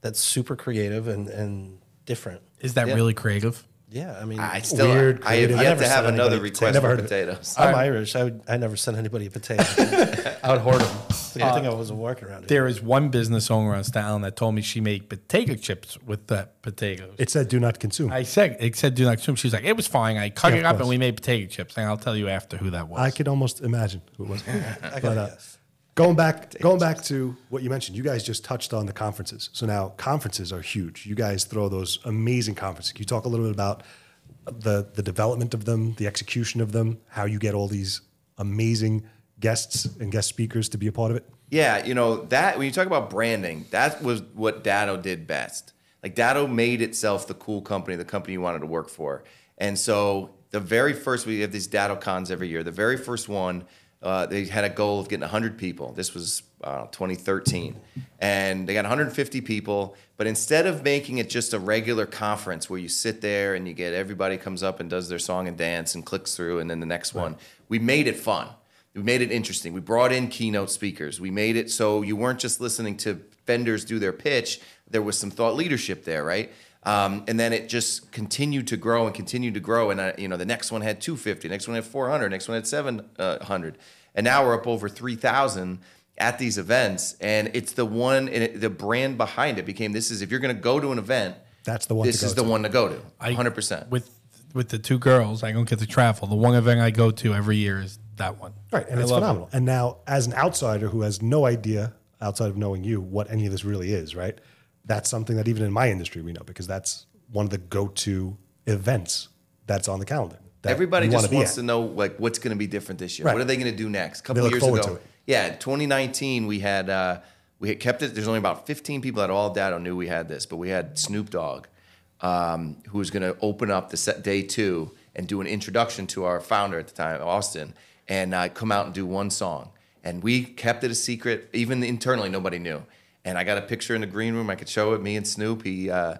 [SPEAKER 1] that's super creative and and different.
[SPEAKER 2] is that really creative?
[SPEAKER 1] Yeah, I mean,
[SPEAKER 4] I still,
[SPEAKER 3] Weird,
[SPEAKER 4] I have
[SPEAKER 3] creative.
[SPEAKER 1] I never
[SPEAKER 4] to have
[SPEAKER 1] sent
[SPEAKER 4] another
[SPEAKER 1] anybody
[SPEAKER 4] request
[SPEAKER 3] Never
[SPEAKER 4] for
[SPEAKER 3] heard of it.
[SPEAKER 4] potatoes.
[SPEAKER 1] I'm Irish. I would. I never sent anybody a potato. <laughs> I would hoard them. The good thing I wasn't working around here.
[SPEAKER 2] There is one business owner on Staten Island that told me she made potato chips with that potatoes.
[SPEAKER 3] It said do not consume.
[SPEAKER 2] I said it said do not consume. She's like, it was fine. I cut
[SPEAKER 3] Yeah,
[SPEAKER 2] it up and we made potato chips. And I'll tell you after who that was.
[SPEAKER 3] I could almost imagine who it was. <laughs>
[SPEAKER 1] I
[SPEAKER 3] but,
[SPEAKER 1] gotta
[SPEAKER 3] uh,
[SPEAKER 1] guess.
[SPEAKER 3] Going back, going back to what you mentioned, you guys just touched on the conferences. So now conferences are huge. You guys throw those amazing conferences. Can you talk a little bit about the the development of them, the execution of them, how you get all these amazing guests and guest speakers to be a part of it?
[SPEAKER 4] Yeah, you know that when you talk about branding, that was what Datto did best. Like Datto made itself the cool company, the company you wanted to work for. And so the very first we have these Datto cons every year. The very first one, uh, they had a goal of getting 100 people. This was uh, 2013, and they got 150 people. But instead of making it just a regular conference where you sit there and you get everybody comes up and does their song and dance and clicks through, and then the next one, we made it fun. We made it interesting. We brought in keynote speakers. We made it so you weren't just listening to vendors do their pitch. There was some thought leadership there, right? Um, and then it just continued to grow and continued to grow. And uh, you know, the next one had 250, next one had 400, next one had 700, and now we're up over 3,000 at these events. And it's the one, and it, the brand behind it became this is if you're going to go to an event,
[SPEAKER 3] That's the one to
[SPEAKER 4] This
[SPEAKER 3] go
[SPEAKER 4] is the
[SPEAKER 3] to.
[SPEAKER 4] one to go to, 100. percent
[SPEAKER 2] with with the two girls, I don't get to travel. The one event I go to every year is that one.
[SPEAKER 3] Right, and
[SPEAKER 2] I
[SPEAKER 3] it's
[SPEAKER 2] love it.
[SPEAKER 3] phenomenal. And now, as an outsider who has no idea outside of knowing you what any of this really is, right? That's something that even in my industry we know because that's one of the go-to events that's on the calendar.
[SPEAKER 4] Everybody just wants
[SPEAKER 3] at.
[SPEAKER 4] to know like what's going to be different this year.
[SPEAKER 3] Right.
[SPEAKER 4] What are they going to do next? A couple years ago, yeah, 2019 we had uh, we had kept it. There's only about 15 people at all data knew we had this, but we had Snoop Dogg, um, who was going to open up the set day two and do an introduction to our founder at the time, Austin, and uh, come out and do one song. And we kept it a secret, even internally, nobody knew. And I got a picture in the green room. I could show it. Me and Snoop. He uh,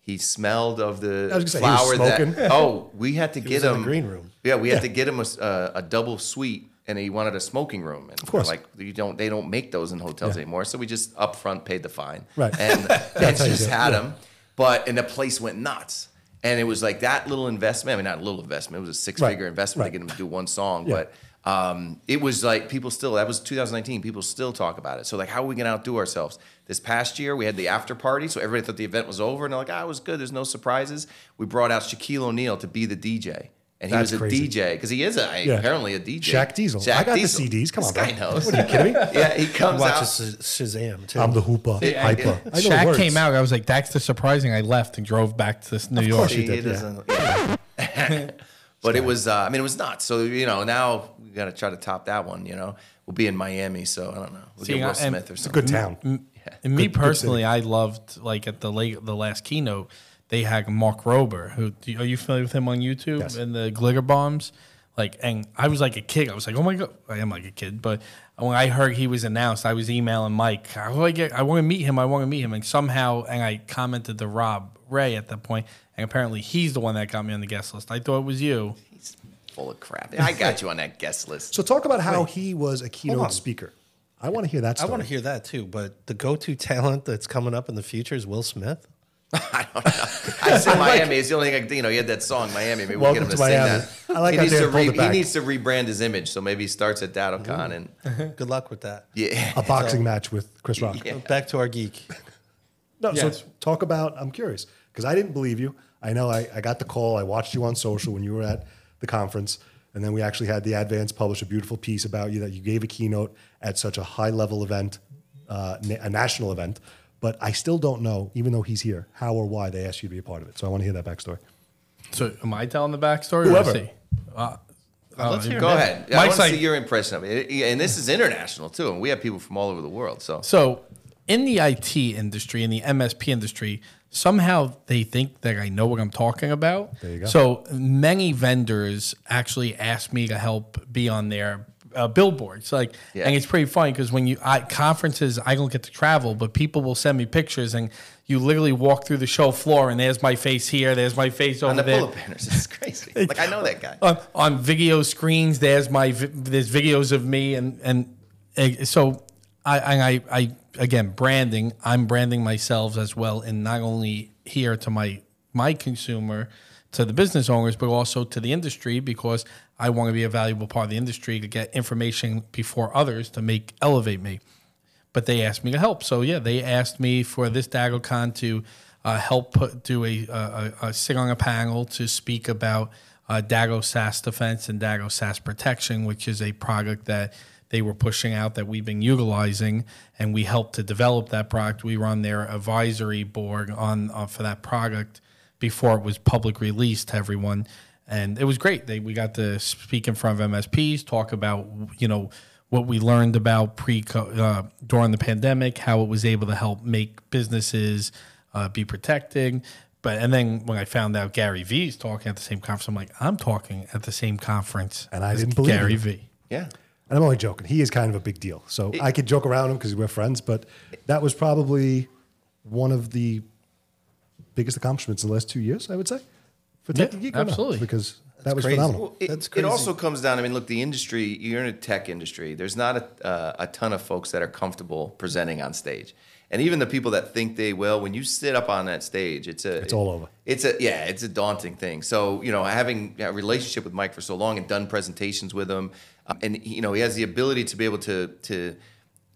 [SPEAKER 4] he smelled of the
[SPEAKER 3] I was gonna say, he was
[SPEAKER 4] flower that. <laughs> Oh, we had to get him
[SPEAKER 1] the green room.
[SPEAKER 4] Yeah, we had to get him a, s- a- a double suite and he wanted a smoking room. And of
[SPEAKER 3] course.
[SPEAKER 4] like you don't, they don't make those in hotels anymore. So we just upfront paid the fine,
[SPEAKER 3] Right.
[SPEAKER 4] And, <laughs>
[SPEAKER 3] you
[SPEAKER 4] just had
[SPEAKER 3] yeah.
[SPEAKER 4] them. But and the place went nuts. And it was like that little investment. I mean, not a little investment. It was a six-figure
[SPEAKER 3] Right,
[SPEAKER 4] investment
[SPEAKER 3] right.
[SPEAKER 4] to get him to do one song.
[SPEAKER 3] Yeah.
[SPEAKER 4] But um, it was like people still. That was 2019. People still talk about it. So like, how are we gonna outdo ourselves? This past year, we had the after party, so everybody thought the event was over, and they're like, "Ah, it was good. There's no surprises." We brought out Shaquille O'Neal to be the DJ. And he
[SPEAKER 3] That's
[SPEAKER 4] was a
[SPEAKER 3] crazy.
[SPEAKER 4] DJ because he is a,
[SPEAKER 3] Yeah.
[SPEAKER 4] apparently a DJ.
[SPEAKER 3] Shaq Diesel.
[SPEAKER 4] Shaq
[SPEAKER 3] I got
[SPEAKER 4] Diesel.
[SPEAKER 3] the CDs. Come
[SPEAKER 4] this
[SPEAKER 3] on,
[SPEAKER 4] guy
[SPEAKER 3] bro.
[SPEAKER 4] knows.
[SPEAKER 3] What are you kidding me? <laughs>
[SPEAKER 4] Yeah, he comes
[SPEAKER 1] Watch
[SPEAKER 4] out.
[SPEAKER 1] Sh- Shazam too.
[SPEAKER 3] I'm the hooper,
[SPEAKER 4] Yeah,
[SPEAKER 3] hyper.
[SPEAKER 4] yeah.
[SPEAKER 3] I
[SPEAKER 2] Shaq came out. I was like, "That's the surprising." I left and drove back to this New York.
[SPEAKER 3] Of course you
[SPEAKER 4] He
[SPEAKER 3] did, yeah. <laughs> <laughs>
[SPEAKER 4] doesn't- yeah. but it was, uh, I mean, it was nuts. So you know, now we got to try to top that one. You know, we'll be in Miami, so I don't know. We'll
[SPEAKER 2] See,
[SPEAKER 4] get Will
[SPEAKER 2] I- and
[SPEAKER 4] Smith or
[SPEAKER 3] It's a
[SPEAKER 4] something.
[SPEAKER 3] good town.
[SPEAKER 2] And me
[SPEAKER 3] Good- good
[SPEAKER 2] personally,
[SPEAKER 3] city.
[SPEAKER 2] I loved like at the late, the last keynote, they had Mark Rober. Who do you- are you familiar with him on YouTube
[SPEAKER 3] Yes.
[SPEAKER 2] and the Glitter Bombs? Like, and I was like a kid. I was like, oh my god, I am like a kid. But when I heard he was announced, I was emailing Mike. How do I get? I want to meet him. I want to meet him. And somehow, and I commented to Rob Ray at that point, and apparently he's the one that got me on the guest list. I thought it was you.
[SPEAKER 4] He's full of crap. I got you on that guest list.
[SPEAKER 3] So talk about how he was a keynote
[SPEAKER 1] on.
[SPEAKER 3] speaker. I want to hear that
[SPEAKER 1] I want to hear that too. But the go-to talent that's coming up in the future is Will Smith. <laughs>
[SPEAKER 4] I don't know. I said <laughs> Miami is the only thing. I, you know, he had that song Miami. Maybe we'll get him
[SPEAKER 3] Welcome
[SPEAKER 4] to,
[SPEAKER 3] to
[SPEAKER 4] sing
[SPEAKER 3] Miami.
[SPEAKER 4] that.
[SPEAKER 3] I like
[SPEAKER 4] he needs to
[SPEAKER 3] pulled it
[SPEAKER 4] he needs to rebrand his image. So maybe he starts at DattoCon mm-hmm. and <laughs>
[SPEAKER 1] Good luck with that.
[SPEAKER 4] yeah.
[SPEAKER 3] a boxing match with Chris Rock.
[SPEAKER 4] Yeah.
[SPEAKER 1] Back to our geek.
[SPEAKER 3] No,
[SPEAKER 2] Yes.
[SPEAKER 3] so talk about. I'm curious because I didn't believe you. I know I, I got the call. I watched you on social when you were at the conference, and then we actually had the Advance publish a beautiful piece about you that you gave a keynote at such a high level event, uh, na- a national event. But I still don't know, even though he's here, how or why they asked you to be a part of it. So I want to hear that backstory.
[SPEAKER 2] So, am I telling the backstory?
[SPEAKER 3] Whoever.
[SPEAKER 2] Or? Uh, uh,
[SPEAKER 1] let's hear
[SPEAKER 4] Go
[SPEAKER 1] Yeah.
[SPEAKER 4] ahead. I
[SPEAKER 2] Mike's
[SPEAKER 4] want to
[SPEAKER 2] like-
[SPEAKER 4] see your impression of it. And this is international too, and we have people from all over the world. So
[SPEAKER 2] So, in the IT industry, in the MSP industry, somehow they think that I know what I'm talking about.
[SPEAKER 3] There you go.
[SPEAKER 2] So, many vendors actually ask me to help be on their uh, billboards. Like,
[SPEAKER 4] Yeah.
[SPEAKER 2] and it's pretty funny because when you I, conferences, I don't get to travel, but people will send me pictures, and you literally walk through the show floor, and there's my face here, there's my face over
[SPEAKER 4] on the
[SPEAKER 2] there.
[SPEAKER 4] pull-up banners, it's crazy. <laughs> Like I know that guy.
[SPEAKER 2] on, on video screens. There's my there's videos of me and and so I I I again branding. I'm branding myself as well, and not only here to my my consumer, to the business owners, but also to the industry because I want to be a valuable part of the industry to get information before others to make elevate me but they asked me to help. So yeah, they asked me for this DattoCon to uh, help put, do a, a, a sit on a panel to speak about uh, Datto SaaS Defense and Datto SaaS Protection, which is a product that they were pushing out that we've been utilizing, and we helped to develop that product. We were on their advisory board on uh, for that product before it was public released to everyone, and it was great. They we got to speak in front of MSPs, talk about you know what we learned about pre uh, during the pandemic, how it was able to help make businesses uh, be protected. But and then when I found out Gary Vee's talking at the same conference, I'm like, I'm talking at the same conference,
[SPEAKER 3] And I
[SPEAKER 2] as
[SPEAKER 3] didn't believe
[SPEAKER 2] Gary
[SPEAKER 3] you.
[SPEAKER 2] Vee.
[SPEAKER 4] Yeah.
[SPEAKER 3] And I'm only joking. He is kind of a big deal. So I could joke around him because we're friends, but that was probably one of the biggest accomplishments in the last two years, I would say, for Tech
[SPEAKER 2] Yeah,
[SPEAKER 3] Geek. or no?
[SPEAKER 2] absolutely.
[SPEAKER 3] Because that was
[SPEAKER 1] crazy.
[SPEAKER 3] phenomenal.
[SPEAKER 4] Well, it,
[SPEAKER 1] That's
[SPEAKER 4] it also comes down. I mean, look, the industry. You're in a tech industry. There's not a, uh, a ton of folks that are comfortable presenting on stage, and even the people that think they will. When you sit up on that stage, it's a
[SPEAKER 3] It's all over.
[SPEAKER 4] It's a yeah, it's a daunting thing. So you know, having a relationship with Mike for so long and done presentations with him, um, and you know, he has the ability to be able to to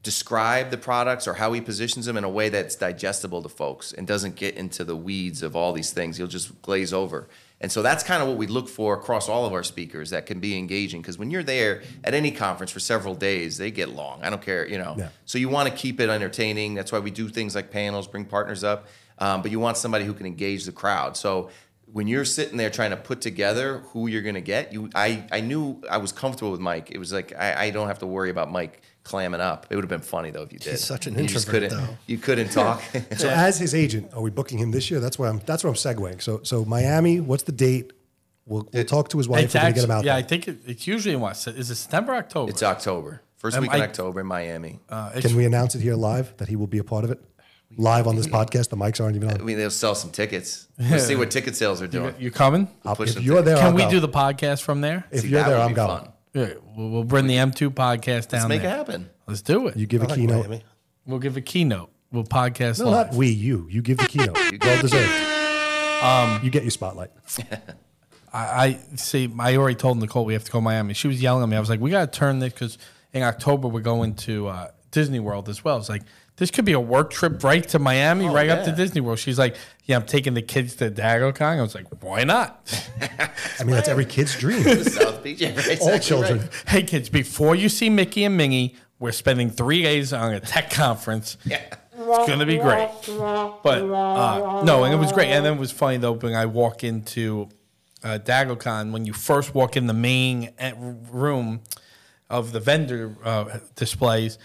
[SPEAKER 4] describe the products or how he positions them in a way that's digestible to folks and doesn't get into the weeds of all these things. He'll just glaze over. And so that's kind of what we look for across all of our speakers that can be engaging because when you're there at any conference for several days, they get long. I don't care, you know.
[SPEAKER 3] Yeah.
[SPEAKER 4] So you want to keep it entertaining. That's why we do things like panels, bring partners up. Um, but you want somebody who can engage the crowd. So when you're sitting there trying to put together who you're going to get, you, I, I knew I was comfortable with Mike. It was like I, I don't have to worry about Mike clamming up. It would have been funny though if you did.
[SPEAKER 1] He's such an
[SPEAKER 4] You just
[SPEAKER 1] introvert,
[SPEAKER 4] couldn't-
[SPEAKER 1] though.
[SPEAKER 4] You couldn't <laughs> talk.
[SPEAKER 3] So as his agent, are we booking him this year? That's where I'm. That's where I'm segueing. So so Miami. What's the date? We'll, we'll talk to his wife.
[SPEAKER 2] It's
[SPEAKER 3] We're get him out
[SPEAKER 2] yeah,
[SPEAKER 3] there.
[SPEAKER 2] I think it, it's usually in what? Is it September, or October?
[SPEAKER 4] it's October, first
[SPEAKER 2] Um,
[SPEAKER 4] week in October in Miami.
[SPEAKER 2] Uh,
[SPEAKER 3] Can we announce it here live that he will be a part of it? Live on this podcast. The mics aren't even
[SPEAKER 4] I mean, they'll sell some tickets. We'll see what <laughs> ticket sales are doing.
[SPEAKER 2] you coming?
[SPEAKER 3] I'll-
[SPEAKER 4] push
[SPEAKER 3] if you're
[SPEAKER 4] to-
[SPEAKER 3] there,
[SPEAKER 2] Can
[SPEAKER 3] I'll
[SPEAKER 2] we
[SPEAKER 3] go.
[SPEAKER 2] do the podcast from there?
[SPEAKER 3] If
[SPEAKER 4] See,
[SPEAKER 3] you're there, I'm
[SPEAKER 4] be
[SPEAKER 3] going.
[SPEAKER 2] Yeah, we'll, we'll bring the M2 podcast down
[SPEAKER 4] Let's make
[SPEAKER 2] there.
[SPEAKER 4] it happen.
[SPEAKER 2] Let's do it.
[SPEAKER 3] You give
[SPEAKER 1] I
[SPEAKER 3] a
[SPEAKER 1] like
[SPEAKER 3] keynote.
[SPEAKER 1] Miami.
[SPEAKER 2] we'll give a keynote. We'll podcast
[SPEAKER 3] No,
[SPEAKER 2] live.
[SPEAKER 3] not we. You. You give the keynote. well deserved. Um, you get your spotlight. <laughs>
[SPEAKER 2] I, I see. I already told Nicole we have to go to Miami. She was yelling at me. I was like, "We got to turn this because in October we're going to uh, Disney World as well." It's like this could be a work trip right to Miami, right up to. Disney World. She's like, "Yeah, I'm taking the kids to DattoCon." I was like, "Why not?" <laughs>
[SPEAKER 3] I mean, that's every kid's dream.
[SPEAKER 4] South Beach. <laughs> Yeah, right,
[SPEAKER 3] All children.
[SPEAKER 4] right.
[SPEAKER 2] hey kids, before you see Mickey and Minnie, we're spending three days on a tech conference.
[SPEAKER 4] Yeah.
[SPEAKER 2] It's gonna be great. But uh, no, and it was great. And then it was funny though when I walk into uh, DattoCon, when you first walk in the main uh, room of the vendor uh, displays,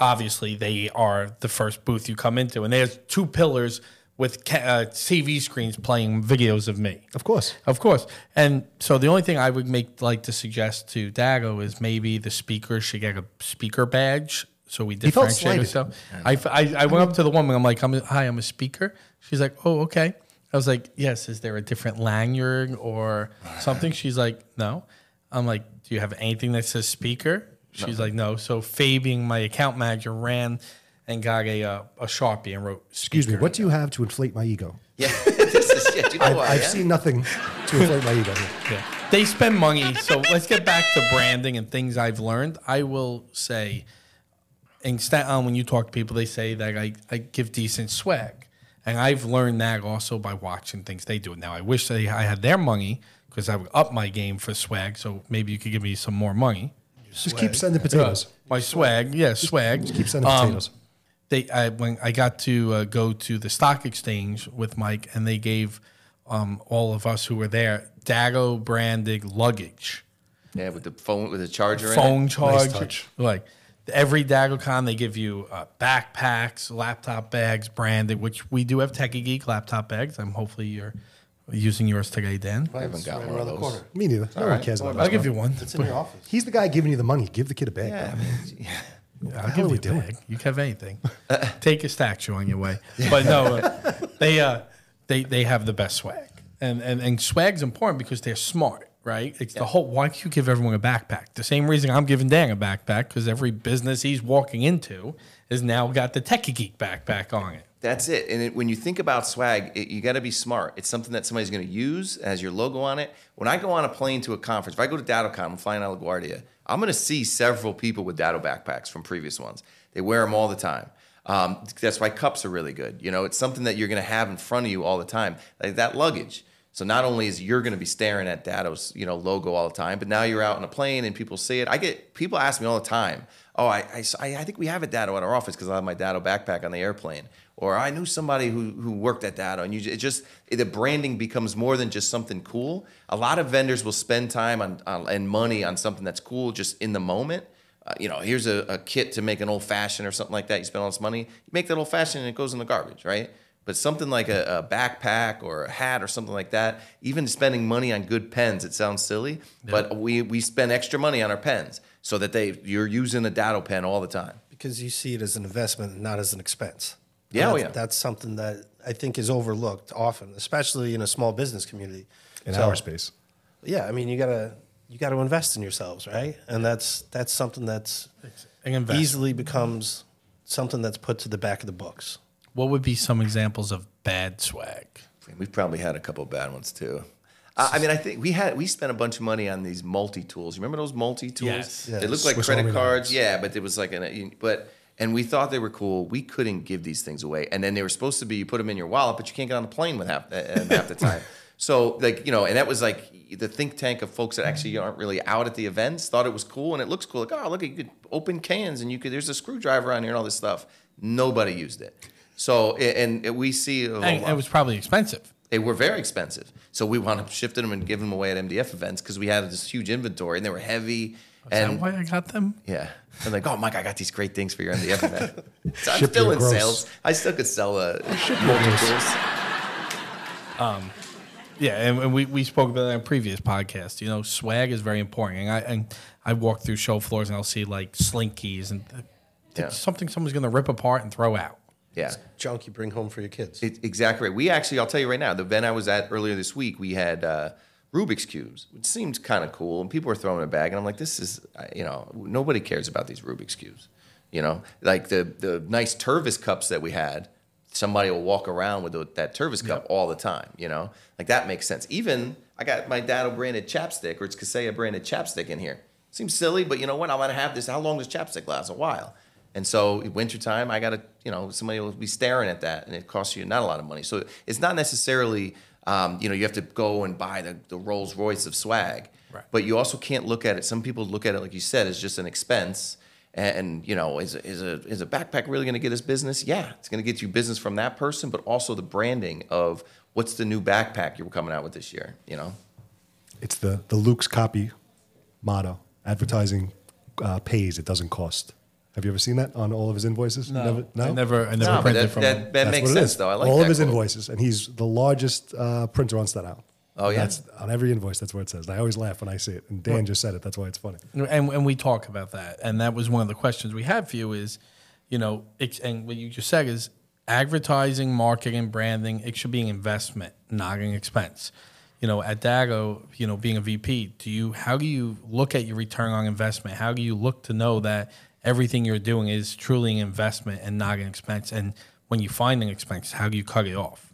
[SPEAKER 2] obviously they are the first booth you come into, and there's two pillars with ca- uh, TV screens playing videos of me.
[SPEAKER 3] Of course.
[SPEAKER 2] Of course. And so the only thing I would make like to suggest to Datto is maybe the speaker should get a speaker badge so we
[SPEAKER 3] felt
[SPEAKER 2] differentiate
[SPEAKER 3] slighted.
[SPEAKER 2] ourselves. I, I, I went up to the woman. I'm like, I'm a, hi, I'm a speaker. She's like, oh, okay. I was like, yes. Is there a different lanyard or <sighs> something? She's like, no. I'm like, do you have anything that says speaker? She's like, no. So Fabian, my account manager, ran and got a uh, a sharpie and wrote.
[SPEAKER 3] Excuse me. What do you have to inflate my ego?
[SPEAKER 4] Yeah. <laughs> this is shit. You know
[SPEAKER 3] I've,
[SPEAKER 4] why?
[SPEAKER 3] I've
[SPEAKER 4] yeah?
[SPEAKER 3] seen nothing to inflate my ego.
[SPEAKER 2] Yeah. They spend money. So let's get back to branding and things I've learned. I will say, in Staten Island, when you talk to people, they say that I, I give decent swag. And I've learned that also by watching things they do. Now, I wish they, I had their money because I would up my game for swag. So maybe you could give me some more money.
[SPEAKER 3] Just keep sending potatoes.
[SPEAKER 2] My swag, yeah, swag.
[SPEAKER 3] Just keep sending
[SPEAKER 2] Um,
[SPEAKER 3] potatoes.
[SPEAKER 2] they I, when I got to uh, go to the stock exchange with Mike, and they gave um, all of us who were there Datto branded luggage,
[SPEAKER 4] Yeah, with the phone with the charger in
[SPEAKER 2] phone
[SPEAKER 4] it.
[SPEAKER 2] charge,
[SPEAKER 3] touch.
[SPEAKER 2] like every DattoCon they give you uh, backpacks, laptop bags branded, which we do have Tekie Geek laptop bags. I'm hopefully you're using yours to today, Dan.
[SPEAKER 4] I haven't got
[SPEAKER 1] right
[SPEAKER 4] one
[SPEAKER 1] around
[SPEAKER 4] of
[SPEAKER 1] the
[SPEAKER 4] those.
[SPEAKER 1] corner.
[SPEAKER 3] Me neither. No one cares about
[SPEAKER 2] I'll
[SPEAKER 3] that.
[SPEAKER 2] give you one.
[SPEAKER 1] It's in your office.
[SPEAKER 3] He's the guy giving you the money. Give the kid a bag.
[SPEAKER 4] Yeah, I mean, yeah.
[SPEAKER 2] I'll give
[SPEAKER 3] are
[SPEAKER 2] you a
[SPEAKER 3] doing?
[SPEAKER 2] bag. You can have anything. <laughs> Take a statue on your way. But no, uh, they uh, they they have the best swag, and and and swag's important because they're smart, right? It's the whole. Why do you give everyone a backpack? The same reason I'm giving Dan a backpack because every business he's walking into has now got the Tekie Geek backpack on it.
[SPEAKER 4] That's it. And it, when you think about swag, it, you got to be smart. It's something that somebody's going to use as your logo on it. When I go on a plane to a conference, if I go to DattoCon, I'm flying out of LaGuardia, I'm going to see several people with Datto backpacks from previous ones. They wear them all the time. Um, that's why cups are really good. You know, it's something that you're going to have in front of you all the time, like that luggage. So not only is you're going to be staring at Datto's, you know, logo all the time, but now you're out on a plane and people see it. I get people ask me all the time, "Oh, I I, I think we have a Datto at our office because I have my Datto backpack on the airplane." Or I knew somebody who, who worked at that. and you it just the branding becomes more than just something cool. A lot of vendors will spend time on, on and money on something that's cool just in the moment. Uh, you know, here's a, a kit to make an old fashioned or something like that. You spend all this money, you make that old fashioned, and it goes in the garbage, right? But something like a, a backpack or a hat or something like that, even spending money on good pens, it sounds silly, but we we spend extra money on our pens so that they you're using a Datto pen all the time.
[SPEAKER 1] because you see it as an investment, not as an expense.
[SPEAKER 4] Yeah,
[SPEAKER 1] And
[SPEAKER 4] oh,
[SPEAKER 1] that's,
[SPEAKER 4] yeah.
[SPEAKER 1] that's something that I think is overlooked often, especially in a small business community.
[SPEAKER 3] In
[SPEAKER 1] So,
[SPEAKER 3] our space.
[SPEAKER 1] Yeah, I mean, you gotta you gotta invest in yourselves, right? And that's that's something that's easily becomes something that's put to the back of the books.
[SPEAKER 2] What would be some examples of bad swag?
[SPEAKER 4] We've probably had a couple of bad ones too. Uh, I mean, I think we had we spent a bunch of money on these multi tools. You remember those multi tools?
[SPEAKER 2] Yes.
[SPEAKER 1] Yeah.
[SPEAKER 4] They looked like
[SPEAKER 3] Swiss
[SPEAKER 4] credit cards.
[SPEAKER 3] knives.
[SPEAKER 4] Yeah, but it was like an but and we thought they were cool. We couldn't give these things away, and then they were supposed to be you put them in your wallet, but you can't get on the plane with half uh, half the time. <laughs> So like you know, and that was like the think tank of folks that actually aren't really out at the events thought it was cool and it looks cool. Like oh look, you could open cans and you could there's a screwdriver on here and all this stuff. Nobody used it. So and and we see a
[SPEAKER 2] And
[SPEAKER 4] lot-
[SPEAKER 2] it was probably expensive.
[SPEAKER 4] they were very expensive. So we wound up shifting them and giving them away at MDF events because we had this huge inventory and they were heavy.
[SPEAKER 2] Is that
[SPEAKER 4] and
[SPEAKER 2] why I got them?
[SPEAKER 4] yeah, and like, oh Mike, I got these great things for your MDF event. So I'm still in
[SPEAKER 3] gross.
[SPEAKER 4] sales. I still could sell uh, multi tools.
[SPEAKER 2] Yeah, and, and we, we spoke about that in a previous podcast. You know, swag is very important. And I and I walk through show floors and I'll see like slinkies and th-
[SPEAKER 4] Yeah.
[SPEAKER 2] something someone's going to rip apart and throw out.
[SPEAKER 4] Yeah.
[SPEAKER 1] Junk you bring home for your kids.
[SPEAKER 4] It, exactly right. We actually, I'll tell you right now, the event I was at earlier this week, we had uh, Rubik's cubes, which seemed kind of cool, and people were throwing it back, and I'm like, this is, uh, you know, nobody cares about these Rubik's cubes, you know, like the the nice Tervis cups that we had. Somebody will walk around with the- that Tervis cup all the time, you know, like that makes sense. Even I got my Datto branded chapstick or it's Kaseya branded chapstick in here. Seems silly, but you know what? I'm gonna have this. How long does chapstick last? A while. And so wintertime, I gotta, you know, somebody will be staring at that, and it costs you not a lot of money. So it's not necessarily, um, you know, you have to go and buy the, the Rolls Royce of swag,
[SPEAKER 2] Right.
[SPEAKER 4] but you also can't look at it. Some people look at it, like you said, as just an expense. And, and you know, is a, is a is a backpack really going to get us business? Yeah, it's going to get you business from that person, but also the branding of what's the new backpack you're coming out with this year. You know,
[SPEAKER 3] It's the the Luke's copy motto: advertising uh, pays, it doesn't cost. Have you ever seen that on all of his invoices? Never, no,
[SPEAKER 2] I never, I never
[SPEAKER 4] no,
[SPEAKER 2] printed
[SPEAKER 4] that,
[SPEAKER 2] from
[SPEAKER 4] that,
[SPEAKER 2] him.
[SPEAKER 4] that
[SPEAKER 3] That's
[SPEAKER 4] makes sense though. I like
[SPEAKER 3] all
[SPEAKER 4] that
[SPEAKER 3] of his
[SPEAKER 4] quote.
[SPEAKER 3] invoices, and he's the largest uh, printer on Staten Island.
[SPEAKER 4] Oh, yeah?
[SPEAKER 3] that's on every invoice. That's what it says. I always laugh when I see it, and Dan just said it. That's why it's funny.
[SPEAKER 2] and and we talk about that, and that was one of the questions we had for you is, you know, ex- and what you just said is advertising, marketing, branding. It should be an investment, not an expense. You know, at Datto, you know, being a VP, do you how do you look at your return on investment? How do you look to know that everything you're doing is truly an investment and not an expense? And when you find an expense, how do you cut it off?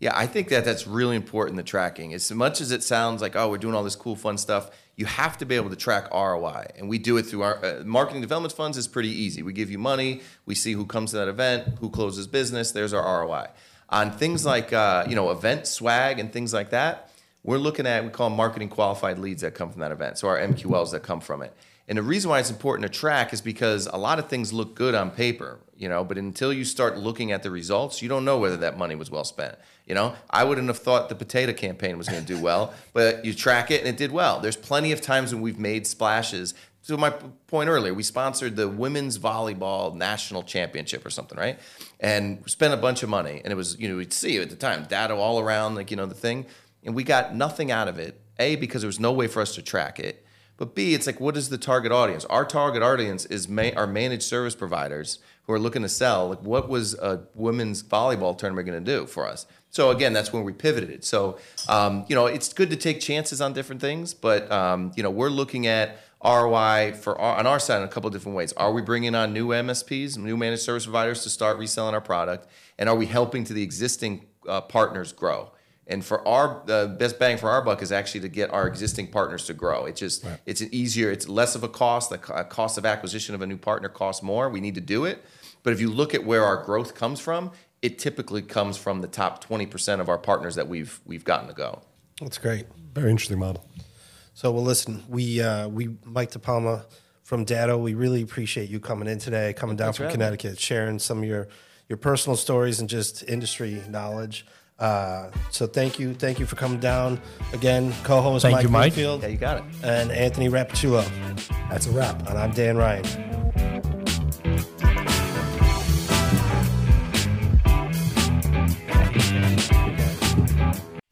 [SPEAKER 4] Yeah, I think that that's really important. The tracking, as much as it sounds like oh, we're doing all this cool, fun stuff, you have to be able to track ROI, and we do it through our uh, marketing development funds. is pretty easy. We give you money, we see who comes to that event, who closes business. There's our ROI. On things like uh, you know event swag and things like that, we're looking at we call marketing qualified leads that come from that event. So our MQLs that come from it. And the reason why it's important to track is because a lot of things look good on paper, you know, but until you start looking at the results, you don't know whether that money was well spent. You know, I wouldn't have thought the potato campaign was going to do well, <laughs> but you track it and it did well. There's plenty of times when we've made splashes. To my point earlier, we sponsored the women's volleyball national championship or something, right? And spent a bunch of money, and it was you know we'd see at the time, data all around, like you know the thing, and we got nothing out of it. A because there was no way for us to track it. But B, it's like, what is the target audience? Our target audience is ma- our managed service providers who are looking to sell. Like, what was a women's volleyball tournament going to do for us? So again, that's when we pivoted. So um, you know, it's good to take chances on different things, but um, you know, we're looking at ROI for our, on our side in a couple of different ways. Are we bringing on new MSPs, new managed service providers to start reselling our product, and are we helping to the existing uh, partners grow? And for our the best bang for our buck is actually to get our existing partners to grow. It's just it's an easier, it's less of a cost. The cost of acquisition of a new partner costs more. We need to do it, but if you look at where our growth comes from, it typically comes from the top twenty percent of our partners that we've we've gotten to go.
[SPEAKER 1] That's great.
[SPEAKER 3] Very interesting model.
[SPEAKER 1] So, well, listen, we uh, we Mike DePalma from Datto. We really appreciate you coming in today, coming down
[SPEAKER 4] Thanks
[SPEAKER 1] from
[SPEAKER 4] for.
[SPEAKER 1] Connecticut, sharing some of your your personal stories and just industry knowledge. Uh, so, thank you, thank you for coming down again. Co-host
[SPEAKER 2] Thank
[SPEAKER 1] Mike
[SPEAKER 2] you, Mike.
[SPEAKER 1] Greenfield
[SPEAKER 4] Yeah, you got it.
[SPEAKER 1] and Anthony Rapacciullo,
[SPEAKER 3] That's a wrap.
[SPEAKER 1] and I'm Dan Ryan.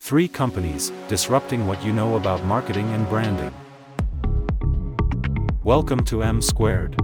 [SPEAKER 6] Three companies disrupting what you know about marketing and branding. Welcome to M Squared.